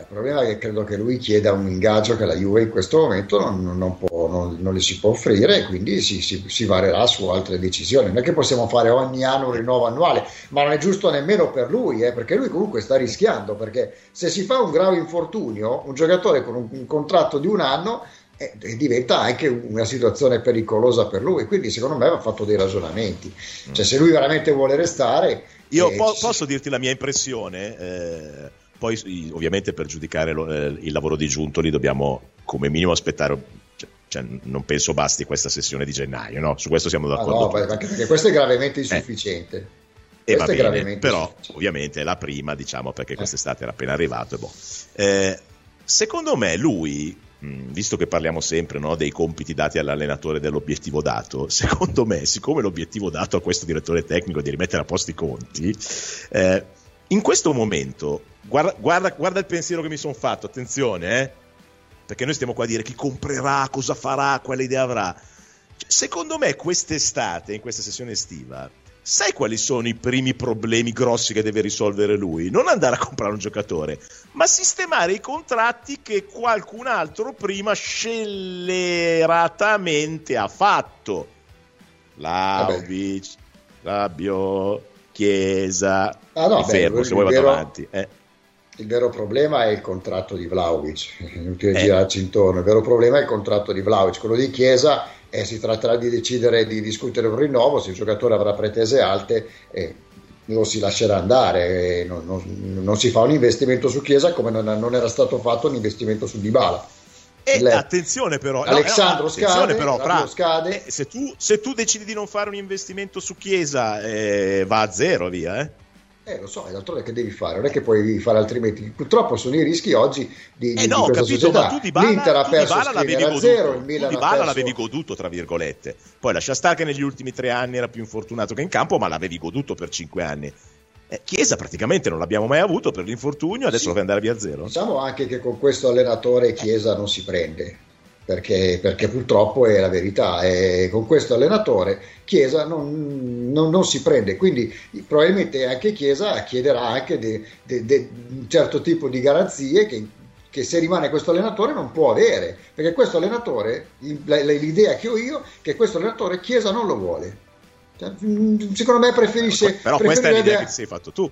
il problema è che credo che lui chieda un ingaggio che la Juve in questo momento non, non, può, non, non le si può offrire e quindi si, si, si, varerà su altre decisioni. Non è che possiamo fare ogni anno un rinnovo annuale, ma non è giusto nemmeno per lui, eh, perché lui comunque sta rischiando, perché se si fa un grave infortunio, un giocatore con un, un contratto di un anno eh, diventa anche una situazione pericolosa per lui. Quindi, secondo me, va fatto dei ragionamenti. Cioè, se lui veramente vuole restare. Io eh, po- posso dirti la mia impressione. Eh poi ovviamente per giudicare lo, eh, il lavoro di Giuntoli dobbiamo come minimo aspettare, cioè, cioè, non penso basti questa sessione di gennaio, no? Su questo siamo d'accordo. Ah, no, anche perché questo è gravemente insufficiente. Eh. va bene, però ovviamente è la prima, diciamo, perché eh. quest'estate era appena arrivato. Boh. eh, secondo me lui, mh, visto che parliamo sempre no, dei compiti dati all'allenatore dell'obiettivo dato, secondo me, siccome l'obiettivo dato a questo direttore tecnico di rimettere a posto i conti, eh, in questo momento, guarda, guarda, guarda il pensiero che mi sono fatto, attenzione, eh? perché noi stiamo qua a dire chi comprerà, cosa farà, quale idea avrà. Cioè, secondo me quest'estate, in questa sessione estiva, sai quali sono i primi problemi grossi che deve risolvere lui? Non andare a comprare un giocatore, ma sistemare i contratti che qualcun altro prima scelleratamente ha fatto. Lauvic, Rabiot, Chiesa, ah, no, beh, fermo se vuoi vado avanti. Eh. Il vero problema è il contratto di Vlaovic, inutile eh. girarci intorno, il vero problema è il contratto di Vlaovic, quello di Chiesa eh, si tratterà di decidere di discutere un rinnovo, se il giocatore avrà pretese alte eh, lo si lascerà andare, non, non, non, si fa un investimento su Chiesa come non, non era stato fatto un investimento su Dybala. E Le... attenzione però, Alessandro no, scade, però, fra, scade. Eh, se, tu, se, tu, decidi di non fare un investimento su Chiesa eh, va a zero via, eh? Eh, lo so, è d'altronde che devi fare, non è che puoi fare altrimenti. Purtroppo sono i rischi oggi di, eh no, di questa capito, società. Tu di Bala, L'Inter ha tu perso di Bala l'avevi a goduto, zero, il tu Milan di ha Bala perso... l'avevi goduto, tra virgolette. Poi lascia stare che negli ultimi tre anni era più infortunato che in campo, ma l'avevi goduto per cinque anni. Eh, Chiesa praticamente non l'abbiamo mai avuto per l'infortunio, adesso Sì. lo vuoi andare via a zero? Diciamo anche che con questo allenatore Chiesa non si prende. Perché, perché purtroppo è la verità, e con questo allenatore Chiesa non, non- non si prende, quindi probabilmente anche Chiesa chiederà anche de- de- de- un certo tipo di garanzie che, che se rimane questo allenatore non può avere, perché questo allenatore, l'idea che ho io, è che questo allenatore Chiesa non lo vuole. Cioè, mm, Secondo me preferisce... Però questa è l'idea che ti sei fatto tu.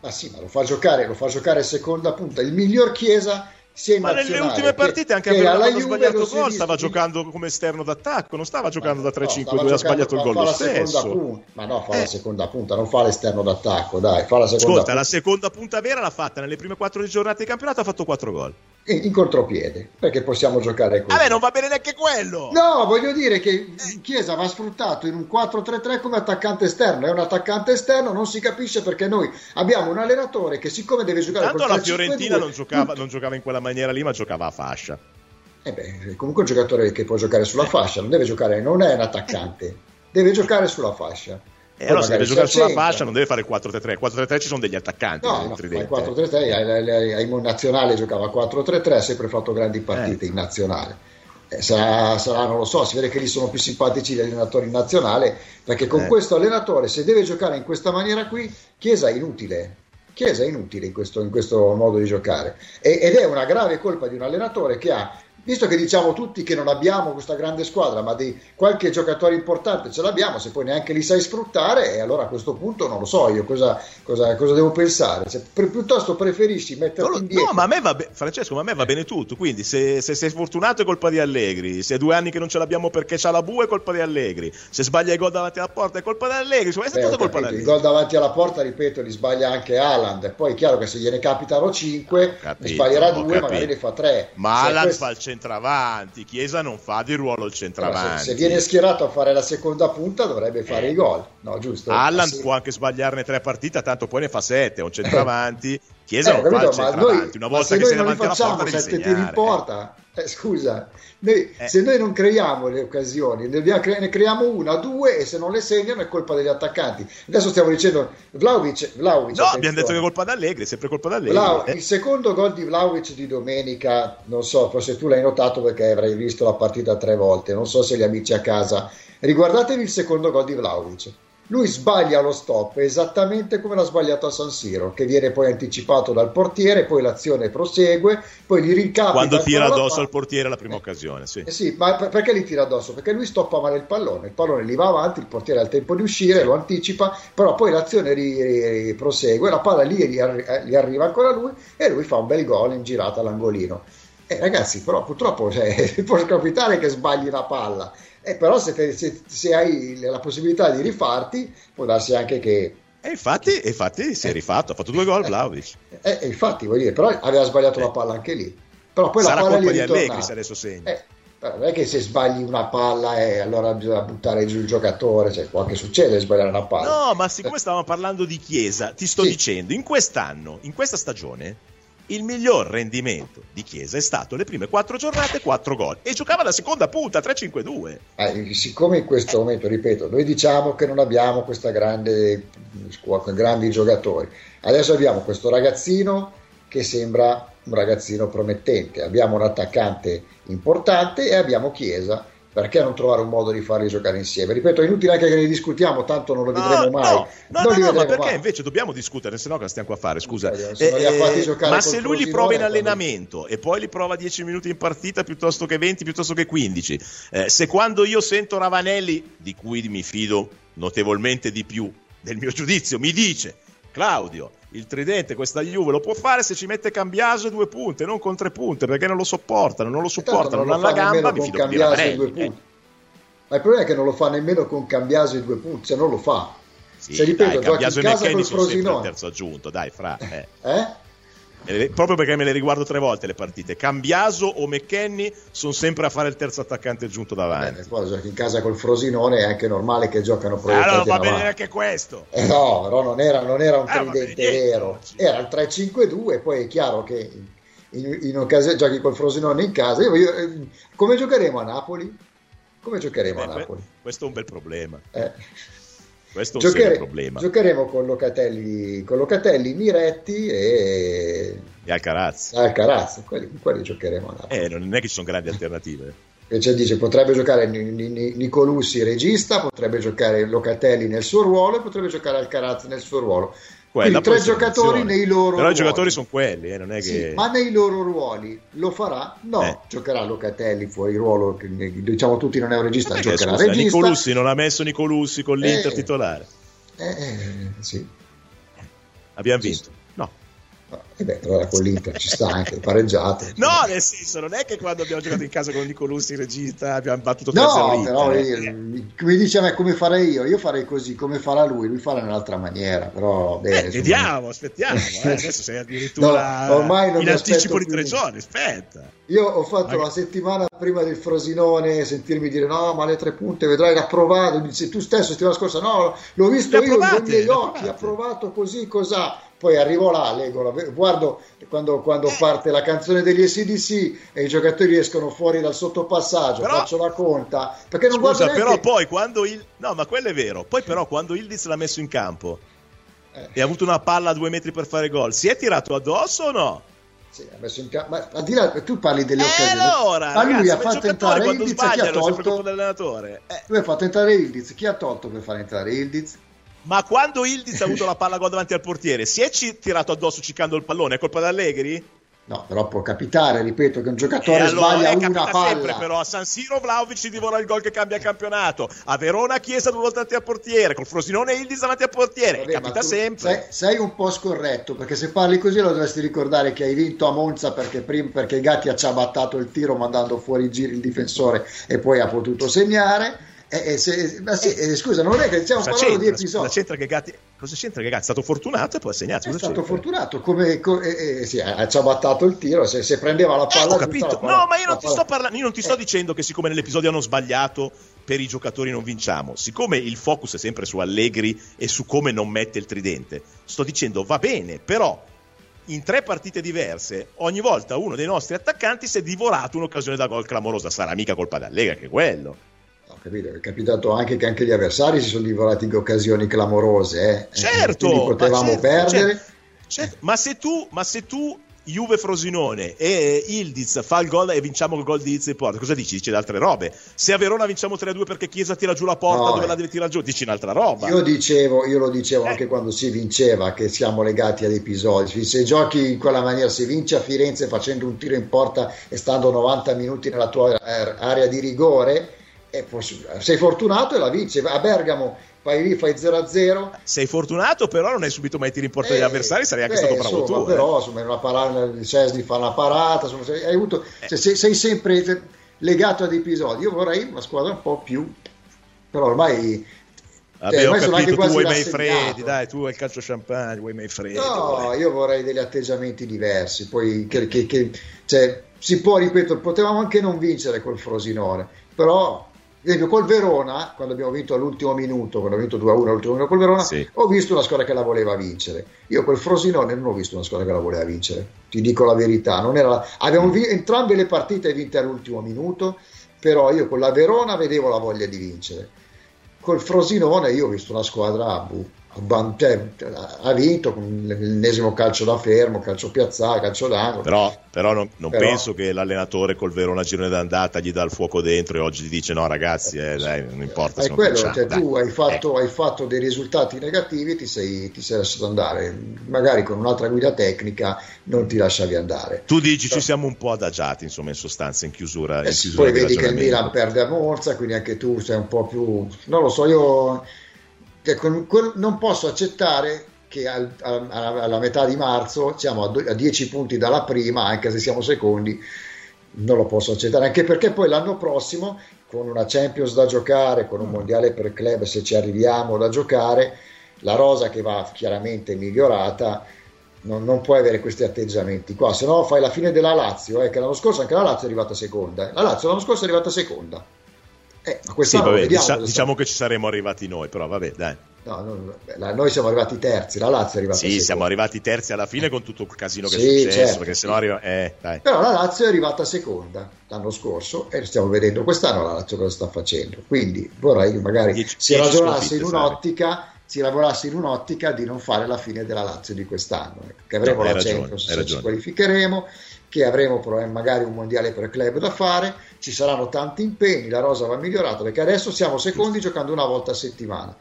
Ah sì, ma lo fa giocare, lo fa giocare seconda punta. Il miglior Chiesa sia in Ma nelle ultime partite anche Juve sbagliato si gol è stava giocando come esterno d'attacco, non stava giocando da No, 3-5-2, stava ha sbagliato il gol lo stesso. punta. Ma no, fa Eh. la seconda punta, non fa l'esterno d'attacco, dai, fa la seconda Ascolta, punta la seconda punta vera l'ha fatta nelle prime quattro giornate di campionato, ha fatto 4 gol. in, in contropiede, perché possiamo giocare così. Vabbè, non va bene neanche quello. No, voglio dire che Chiesa va sfruttato in un 4-3-3 come attaccante esterno. È un attaccante esterno, non si capisce perché noi abbiamo un allenatore che, siccome deve giocare Tanto la 3-5-2, Fiorentina non giocava, non giocava in quella maniera lì, ma giocava a fascia. Eh beh, comunque un giocatore che può giocare sulla fascia, non deve giocare, non è un attaccante, deve giocare sulla fascia. E Poi allora se deve giocare sulla fascia non deve fare il 4-3-3. 4-3-3 ci sono degli attaccanti. No, nel no, il 4-3-3 ai, nazionali giocava 4-3-3, ha sempre fatto grandi partite Eh. in nazionale. Eh, sarà, sarà, non lo so, si vede che gli sono più simpatici gli allenatori in nazionale, perché con Eh. questo allenatore, se deve giocare in questa maniera qui, Chiesa è inutile. Chiesa è inutile in questo, in questo modo di giocare. E- ed è una grave colpa di un allenatore che ha, visto che diciamo tutti che non abbiamo questa grande squadra, ma di qualche giocatore importante ce l'abbiamo, se poi neanche li sai sfruttare, e allora a questo punto non lo so io cosa, cosa, cosa devo pensare. Se per- piuttosto preferisci No, metterti lo- indietro. no, ma a me va bene, Francesco, ma a me va bene tutto. Quindi, se, se sei fortunato è colpa di Allegri. Se due anni che non ce l'abbiamo perché c'ha la Bu è colpa di Allegri. Se sbaglia i gol davanti alla porta è colpa di Allegri. Insomma, è Beh, ho colpa di capito, I Allegri. gol davanti alla porta, ripeto, li sbaglia anche Haaland. Poi è chiaro che se gliene capitano 5, Ho capito, ne sbaglierà ho 2, capito. magari ne fa 3. Ma Alan fa il centravanti. Chiesa non fa di ruolo il se, centravanti. se viene schierato a fare la seconda punta dovrebbe fare Eh. i gol, no giusto? Allan Sì. può anche sbagliarne tre partite, tanto poi ne fa sette. È un centravanti. Chiesa Eh, non capito, ma centravanti. noi, Una volta se che noi sei davanti alla facciamo porta devi sette tiri in porta, eh, scusa, noi- Eh. se noi non creiamo le occasioni, ne, creiamo una, due e se non le segnano è colpa degli attaccanti. Adesso stiamo dicendo Vlaovic, Vlaovic No, abbiamo detto che è colpa d'Allegri, è sempre colpa d'Allegri. Vlau- Eh, il secondo gol di Vlaovic di domenica, non so, forse tu l'hai notato perché avrai visto la partita tre volte, non so se gli amici a casa. Riguardatevi il secondo gol di Vlaovic. Lui sbaglia lo stop esattamente come l'ha sbagliato a San Siro, che viene poi anticipato dal portiere, poi l'azione prosegue, poi gli rincapita Quando tira addosso al portiere la prima occasione, sì. Eh sì, ma per- perché li tira addosso? Perché lui stoppa male il pallone, il pallone gli va avanti, il portiere ha il tempo di uscire, lo anticipa, però poi l'azione ri- ri- prosegue, la palla lì gli, arri- eh, gli arriva ancora lui e lui fa un bel gol in girata all'angolino. Eh, ragazzi, però purtroppo cioè, può capitare che sbagli la palla, eh, però se, te- se- se hai la possibilità di rifarti, può darsi anche che... E infatti, e infatti si è rifatto, ha fatto due gol Vlaovic. Eh, eh, infatti, vuol dire, però aveva sbagliato Eh. la palla anche lì. Però poi Sarà la palla colpa di Allegri se adesso segna. Eh, però non è che se sbagli una palla e allora bisogna buttare giù il giocatore, cioè, può anche succedere sbagliare una palla. No, ma siccome stavamo parlando di Chiesa, ti sto Sì. dicendo, in quest'anno, in questa stagione, il miglior rendimento di Chiesa è stato le prime quattro giornate, quattro gol. E giocava la seconda punta, 3-5-2. Eh, siccome in questo momento, ripeto, noi diciamo che non abbiamo questa grande squadra, grandi giocatori. Adesso abbiamo questo ragazzino che sembra un ragazzino promettente. Abbiamo un attaccante importante e abbiamo Chiesa. Perché non trovare un modo di farli giocare insieme? Ripeto, è inutile anche che ne discutiamo, tanto non lo vedremo No, mai. no, no, Non no, no, ma perché mai. invece dobbiamo discutere, se no cosa stiamo qua a fare, scusa. Fatti giocare ma se lui li prova in allenamento e poi li prova 10 minuti in partita piuttosto che 20, piuttosto che 15, eh, se quando io sento Ravanelli, di cui mi fido notevolmente di più del mio giudizio, mi dice Claudio, il tridente questa Juve lo può fare se ci mette Cambiaso e due punte, non con tre punte, perché non lo sopportano, non lo tanto supportano, non lo hanno la gamba, mi fido Cambiaso due Ravanelli. punti. Ma il problema è che non lo fa nemmeno con Cambiaso e due punti, se non lo fa. Sì, Se ripeto, dai, Cambiaso in e casa col sono sempre il Frosinone. terzo aggiunto, dai, fra. eh. Eh? Proprio perché me le riguardo tre volte le partite. Cambiaso o McKenny sono sempre a fare il terzo attaccante giunto davanti. Poi giochi in casa col Frosinone è anche normale che giocano proiettati Allora va bene anche questo. Eh no, però non era, non era un eh, tridente vero. Era il 3-5-2, poi è chiaro che in, in occasione giochi col Frosinone in casa. Io, io, eh, come giocheremo a Napoli? Come giocheremo Beh, a Napoli? Questo è un bel problema. Eh. Questo è un Giochere, problema. Giocheremo con Locatelli, con Locatelli Miretti e, e Alcaraz. Alcaraz, quelli, quelli giocheremo. Eh, non è che ci sono grandi alternative. Cioè, dice, potrebbe giocare Nicolussi regista, potrebbe giocare Locatelli nel suo ruolo e potrebbe giocare Alcaraz nel suo ruolo. Quella Quindi tre giocatori nei loro Però ruoli. i giocatori sono quelli, eh, non è sì, che... ma nei loro ruoli lo farà? No, eh. giocherà Locatelli fuori ruolo, diciamo tutti non è un regista, giocherà scusa, regista. Nicolussi non ha messo Nicolussi con l'Inter eh, titolare. Eh, eh sì. Abbiamo vinto. E beh, allora con l'Inter ci sta anche pareggiato. no, nel senso, non è che quando abbiamo giocato in casa con Nicolussi, regista, abbiamo battuto 3 No, però io, come dice a me come farei io, io farei così, come farà lui, lui farà in un'altra maniera, però bene. Eh, vediamo, aspettiamo, eh, adesso sei addirittura no, ormai non in anticipo di tre giorni, aspetta. Io ho fatto Magari... la settimana prima del Frosinone sentirmi dire no, ma le tre punte vedrai, l'ha provato, dice tu stesso settimana scorsa, no, l'ho visto io con i miei occhi, ha provato così, cos'ha poi arrivo là, leggo, guardo quando, quando, parte la canzone degli SDC e i giocatori escono fuori dal sottopassaggio, però, faccio la conta. Perché non scusa, neanche... però poi quando il... No, ma quello è vero. Poi però quando Ildiz l'ha messo in campo eh. e ha avuto una palla a due metri per fare gol, si è tirato addosso o no? Sì, ha messo in campo. Ma al di là, tu parli delle eh, occasioni. Allora, ma lui ha fatto entrare Ildiz chi ha tolto? Eh. Lui ha fatto entrare Ildiz, chi ha tolto per fare entrare Ildiz? Ma quando Ildiz ha avuto la palla gol davanti al portiere, si è c- tirato addosso ciccando il pallone? È colpa d'Allegri? No, però può capitare, ripeto, che un giocatore allora, sbaglia una palla. sempre, però a San Siro Vlaovic si divora il gol che cambia il campionato. A Verona Chiesa due volte davanti al portiere, col Frosinone Ildiz davanti al portiere. Vabbè, capita sempre. Sei, sei, un po' scorretto, perché se parli così lo dovresti ricordare che hai vinto a Monza perché, prima, perché Gatti ha ciabattato il tiro mandando fuori giri il difensore e poi ha potuto segnare eh, eh, se, ma sì, eh, scusa, non è che stiamo cosa parlando di episodi. Cosa c'entra che Gatti, cosa c'entra che Gatti è stato fortunato e poi ha segnato? È stato c'entra? fortunato, come, come eh, eh, sì, ha ciabattato il tiro, se, se prendeva la palla... ho capito, palla, no, ma io non ti sto parlando, io non ti sto dicendo che siccome nell'episodio hanno sbagliato per i giocatori non vinciamo, siccome il focus è sempre su Allegri e su come non mette il tridente, sto dicendo va bene, però in tre partite diverse, ogni volta uno dei nostri attaccanti si è divorato un'occasione da gol clamorosa. Sarà mica colpa di Allegri che quello capito? È capitato anche che anche gli avversari si sono divorati in occasioni clamorose, eh? certo, quindi potevamo certo, perdere. Certo, certo. Ma, se tu, ma se tu Juve Frosinone e Ildiz fa il gol e vinciamo il gol di Ildiz e Porta. Cosa dici? Dici altre robe. Se a Verona vinciamo 3-2 perché Chiesa tira giù la porta no, dove eh. la deve tirare giù, dici un'altra roba. Io dicevo, io lo dicevo eh. anche quando si vinceva che siamo legati ad episodi. Se giochi in quella maniera, se vinci a Firenze facendo un tiro in porta e stando 90 minuti nella tua area di rigore sei fortunato e la vinci. A Bergamo vai lì, fai 0-0. Sei fortunato, però non hai subito mai tiri in porta eh, degli avversari, sarei anche beh, stato bravo insomma, tu. Però, eh. insomma, una parata, Cesni fa una parata, insomma, hai avuto, eh. cioè, sei, sei, sempre legato ad episodi. Io vorrei una squadra un po' più, però ormai... Vabbè, cioè, ho capito, tu vuoi mai freddi, dai, tu hai il calcio champagne, vuoi mai freddi. No, vuoi. io vorrei degli atteggiamenti diversi, poi che, che, che cioè, si può, ripeto, potevamo anche non vincere col Frosinone, però esempio col Verona, quando abbiamo vinto all'ultimo minuto, quando abbiamo vinto 2-1 all'ultimo minuto col Verona, sì. ho visto una squadra che la voleva vincere. Io col Frosinone non ho visto una squadra che la voleva vincere, ti dico la verità. La... Abbiamo vi... entrambe le partite vinte all'ultimo minuto, però io con la Verona vedevo la voglia di vincere. Col Frosinone io ho visto una squadra a bu cioè, ha vinto con l'ennesimo calcio da fermo, calcio piazzale, calcio d'angolo. Però, però non, non però, penso che l'allenatore col Verona girone d'andata gli dà il fuoco dentro e oggi gli dice no ragazzi, eh, dai, non importa. È quello, cioè, tu hai fatto, eh. hai fatto, dei risultati negativi, ti sei, ti sei, lasciato andare, magari con un'altra guida tecnica non ti lasciavi andare. Tu dici però, ci siamo un po' adagiati, insomma, in sostanza, in chiusura. In eh chiusura poi vedi che il Milan perde a Monza, quindi anche tu sei un po' più... Non lo so, io Ecco, non posso accettare che al, a, alla metà di marzo siamo a 10 punti dalla prima, anche se siamo secondi, non lo posso accettare, anche perché poi l'anno prossimo, con una Champions da giocare, con un mondiale per club, se ci arriviamo da giocare, la rosa che va chiaramente migliorata, non, non, puoi avere questi atteggiamenti qua, se no fai la fine della Lazio, eh, che l'anno scorso anche la Lazio è arrivata seconda. Eh. La Lazio l'anno scorso è arrivata seconda. Eh, sì, vabbè, dicia, diciamo che ci saremmo arrivati noi, però vabbè, dai. No, no, no, noi siamo arrivati terzi, la Lazio è arrivata Sì, seconda. siamo arrivati terzi alla fine con tutto il casino che sì, è successo, certo. perché sennò arriva... Eh, Però la Lazio è arrivata seconda l'anno scorso e stiamo vedendo quest'anno la Lazio cosa sta facendo. Quindi vorrei che magari dieci, si ragionasse in un'ottica si lavorasse in un'ottica di non fare la fine della Lazio di quest'anno, ecco. che avremo no, la Champions se ci qualificheremo, che avremo magari un mondiale per club da fare, ci saranno tanti impegni, la rosa va migliorata, perché adesso siamo secondi giocando una volta a settimana.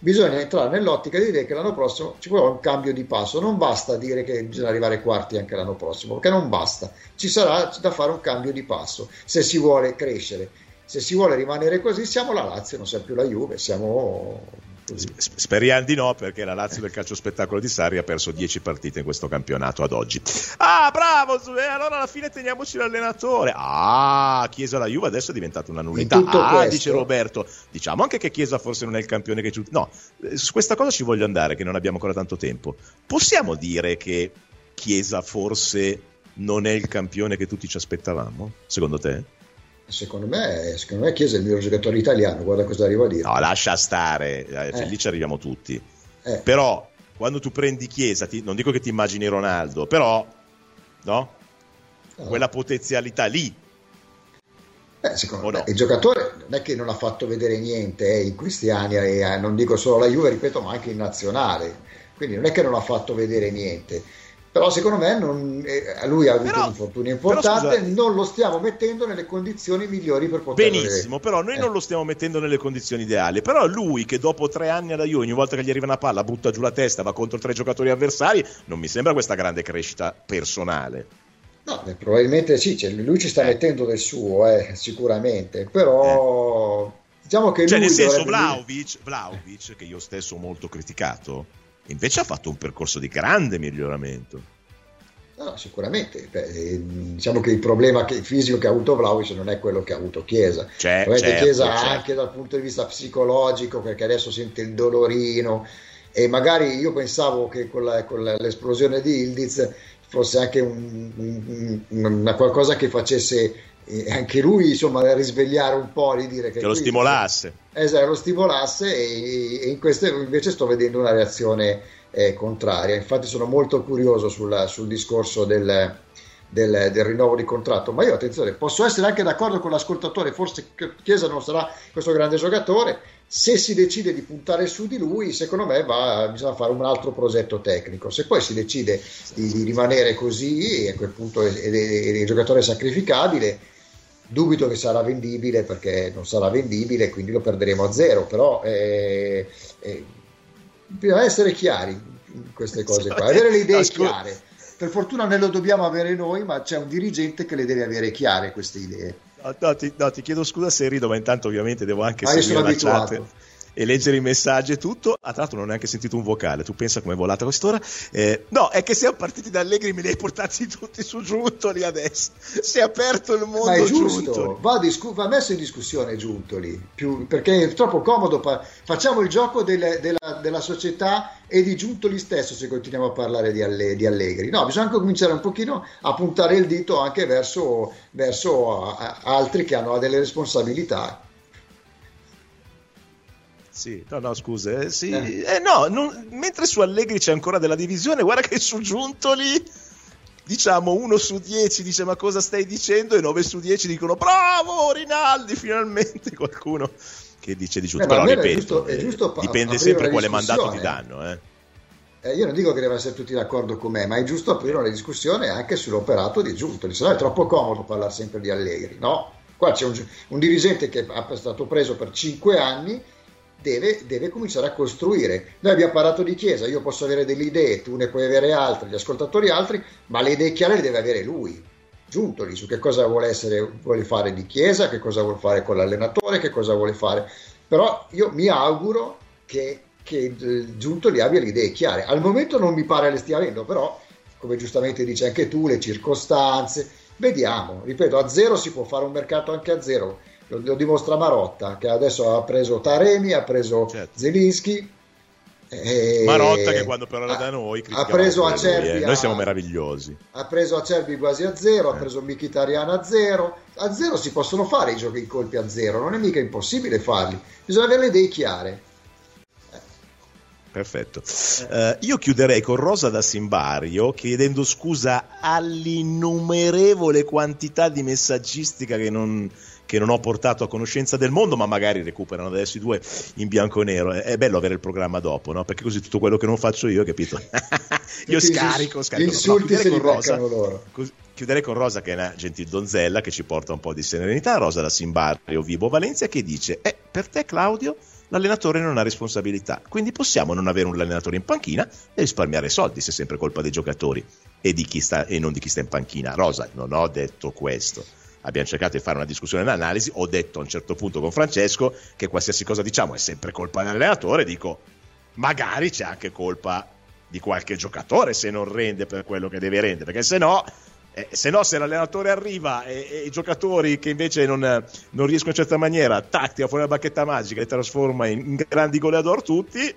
Bisogna entrare nell'ottica di dire che l'anno prossimo ci vuole un cambio di passo, non basta dire che bisogna arrivare quarti anche l'anno prossimo, perché non basta, ci sarà da fare un cambio di passo se si vuole crescere. Se si vuole rimanere così, siamo la Lazio, non siamo più la Juve, siamo Speriamo di no, perché la Lazio del calcio spettacolo di Sarri ha perso 10 partite in questo campionato ad oggi. Ah, bravo! Eh, allora alla fine teniamoci l'allenatore. Ah, Chiesa la Juve adesso è diventata una nullità. Ah, questo... dice Roberto. Diciamo anche che Chiesa forse non è il campione che ci. No, eh, su questa cosa ci voglio andare, che non abbiamo ancora tanto tempo. Possiamo dire che Chiesa forse non è il campione che tutti ci aspettavamo? Secondo te? Secondo me, secondo me Chiesa è il miglior giocatore italiano, guarda cosa arrivo a dire. No, lascia stare, eh, eh. lì ci arriviamo tutti. Eh. Però, quando tu prendi Chiesa, ti, non dico che ti immagini Ronaldo, però, no? no. Quella potenzialità lì. Beh, secondo me, no? il giocatore non è che non ha fatto vedere niente eh, in questi anni, eh, non dico solo la Juve, ripeto, ma anche in nazionale. Quindi non è che non ha fatto vedere niente però secondo me non, eh, lui ha avuto però, un infortunio importante, non lo stiamo mettendo nelle condizioni migliori per poter... Benissimo, però noi eh. non lo stiamo mettendo nelle condizioni ideali, però lui che dopo tre anni alla Juve ogni volta che gli arriva una palla butta giù la testa, va contro tre giocatori avversari, non mi sembra questa grande crescita personale. No, probabilmente sì, cioè, lui ci sta eh. mettendo del suo, eh, sicuramente, però eh. diciamo che... Cioè nel senso Vlaovic, Vlaovic, che io stesso ho molto criticato, invece ha fatto un percorso di grande miglioramento. No, sicuramente, Beh, diciamo che il problema che, fisico che ha avuto Vlaovic non è quello che ha avuto Chiesa. C'è, certo, Chiesa certo. anche dal punto di vista psicologico, perché adesso sente il dolorino e magari io pensavo che con, la, con l'esplosione di Ildiz fosse anche un, un, una qualcosa che facesse eh, anche lui insomma risvegliare un po' di dire che, che lo stimolasse. Esatto lo stimolasse e, e in questo invece sto vedendo una reazione eh, contraria. Infatti sono molto curioso sul, sul discorso del, del, del, rinnovo di contratto. Ma io attenzione posso essere anche d'accordo con l'ascoltatore forse Chiesa non sarà questo grande giocatore. Se si decide di puntare su di lui secondo me va, bisogna fare un altro progetto tecnico. Se poi si decide di, di rimanere così e a quel punto è, è, è, è giocatore sacrificabile Dubito che sarà vendibile perché non sarà vendibile, quindi lo perderemo a zero, però eh, eh, bisogna essere chiari in queste cose qua, avere le idee chiare. Per fortuna non lo dobbiamo avere noi, ma c'è un dirigente che le deve avere chiare queste idee. No, ti, no, ti, chiedo scusa se rido, ma intanto ovviamente devo anche ah, seguire la chat e leggere i messaggi e tutto. A tra l'altro non ho neanche sentito un vocale, tu pensa come è volata quest'ora? Eh, no, è che siamo partiti da Allegri, me li hai portati tutti su Giuntoli adesso. Si è aperto il mondo Ma è giusto, va, discu- va, messo in discussione Giuntoli, più, perché è troppo comodo. Pa- facciamo il gioco del, della, della, società e di Giuntoli stesso se continuiamo a parlare di, Alle- di, Allegri. No, bisogna cominciare un pochino a puntare il dito anche verso, verso a- a altri che hanno delle responsabilità sì, no, no, scusa. Eh, sì. eh. Eh, no, non, mentre su Allegri c'è ancora della divisione, guarda che su Giuntoli, diciamo, uno su dieci dice ma cosa stai dicendo e nove su dieci dicono bravo Rinaldi, finalmente qualcuno che dice di Giuntoli. Eh, Però ripeto, è giusto, è eh, giusto dipende sempre quale mandato ti danno. Eh. Eh, io non dico che devono essere tutti d'accordo con me, ma è giusto aprire una discussione anche sull'operato di Giuntoli, se no è troppo comodo parlare sempre di Allegri, no? Qua c'è un, un dirigente che è stato preso per cinque anni deve, deve, cominciare a costruire. Noi abbiamo parlato di Chiesa, io posso avere delle idee, tu ne puoi avere altre, gli ascoltatori altri, ma le idee chiare le deve avere lui. Giuntoli su che cosa vuole, essere, vuole fare di Chiesa, che cosa vuole fare con l'allenatore, che cosa vuole fare. Però io mi auguro che, che Giuntoli abbia le idee chiare. Al momento non mi pare le stia avendo, però, come giustamente dici anche tu, le circostanze, vediamo. Ripeto, a zero si può fare un mercato anche a zero lo, lo, dimostra Marotta che adesso ha preso Taremi, ha preso certo. Zelinski E... Marotta che quando però era da noi ha preso Acerbi eh. noi siamo meravigliosi ha preso Acerbi quasi a zero eh. ha preso Mkhitaryan a zero a zero si possono fare i giochi i colpi a zero non è mica impossibile farli bisogna avere le idee chiare Perfetto. Uh, io chiuderei con Rosa da Simbario chiedendo scusa all'innumerevole quantità di messaggistica che non, che non ho portato a conoscenza del mondo, ma magari recuperano adesso i due in bianco e nero. È bello avere il programma dopo, no? Perché così tutto quello che non faccio io, capito? io scarico, scarico. Insulti no, se Rosa, loro. chiuderei con Rosa, che è una gentil donzella che ci porta un po' di serenità. Rosa da Simbario, Vibo Valencia, che dice: Eh, per te, Claudio l'allenatore non ha responsabilità. Quindi possiamo non avere un allenatore in panchina e risparmiare soldi se è sempre colpa dei giocatori e, di chi sta, e non di chi sta in panchina. Rosa, non ho detto questo. Abbiamo cercato di fare una discussione e un'analisi. Ho detto a un certo punto con Francesco che qualsiasi cosa diciamo è sempre colpa dell'allenatore. Dico, magari c'è anche colpa di qualche giocatore se non rende per quello che deve rendere, perché se no eh, se no, se l'allenatore arriva e, e, i giocatori che invece non, non, riescono in certa maniera, tattica fuori la bacchetta magica, li trasforma in, in grandi goleador tutti,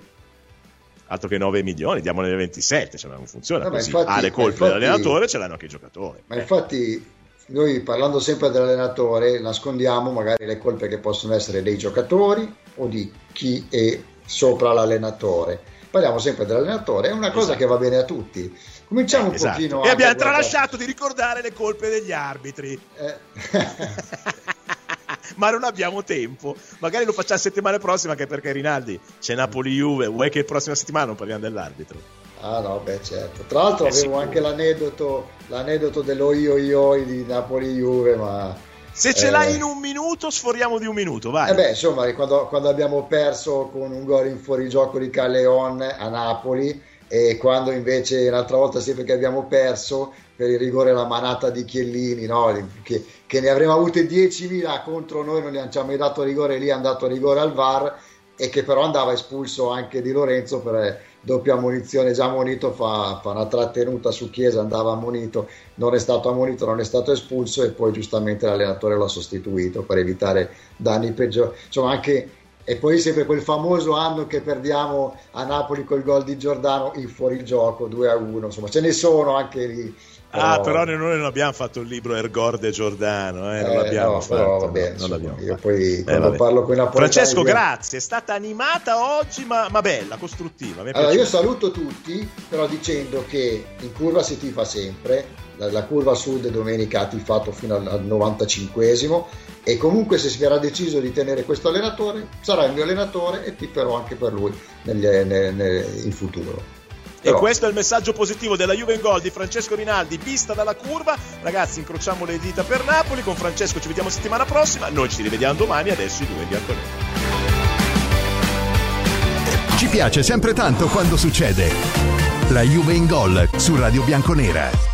altro che 9 milioni, diamone 27, cioè non funziona no, così. Infatti, ha le colpe infatti, dell'allenatore, ce l'hanno anche i giocatori. Ma infatti noi parlando sempre dell'allenatore nascondiamo magari le colpe che possono essere dei giocatori o di chi è sopra l'allenatore. Parliamo sempre dell'allenatore, è una cosa esatto. che va bene a tutti Cominciamo eh, un esatto. pochino. E abbiamo tralasciato di ricordare le colpe degli arbitri. Eh. Ma non abbiamo tempo. Magari lo facciamo settimana prossima, anche perché Rinaldi c'è Napoli-Juve. Vuoi che la prossima settimana non parliamo dell'arbitro? Ah no, beh certo. Tra l'altro È avevo sicuro. anche l'aneddoto, l'aneddoto dello io io di Napoli-Juve, ma... Se ce eh... l'hai in un minuto, sforiamo di un minuto, vai. Eh beh, insomma, quando, quando abbiamo perso con un gol in fuorigioco di Calleon a Napoli e quando invece l'altra volta sempre che abbiamo perso per il rigore la manata di Chiellini no? che, che, ne avremmo avute 10.000 contro noi non gli hanno mai dato rigore lì è andato rigore al VAR e che però andava espulso anche di Lorenzo per doppia ammonizione già ammonito fa, fa, una trattenuta su Chiesa andava ammonito non è stato ammonito non è stato espulso e poi giustamente l'allenatore l'ha sostituito per evitare danni peggiori. Insomma anche e poi sempre quel famoso anno che perdiamo a Napoli col gol di Giordano in fuorigioco 2 a 1 insomma ce ne sono anche lì Ah, però noi non abbiamo fatto il libro Ergorde Giordano, eh? non eh, l'abbiamo no, fatto. Vabbè, no, non io poi eh, quando parlo con napoletani... Francesco, grazie, è stata animata oggi, ma, ma bella, costruttiva. Allora, io saluto tutti, però dicendo che in curva si tifa sempre, la, la curva sud domenica ha tifato fino al, al 95esimo e comunque se si verrà deciso di tenere questo allenatore sarà il mio allenatore e tiperò anche per lui negli, nel, nel, in futuro. Però. E questo è il messaggio positivo della Juve in gol di Francesco Rinaldi, vista dalla curva. Ragazzi, incrociamo le dita per Napoli. Con Francesco ci vediamo settimana prossima. Noi ci rivediamo domani. Adesso i due bianconeri. Ci piace sempre tanto quando succede. La Juve in gol su Radio Bianconera.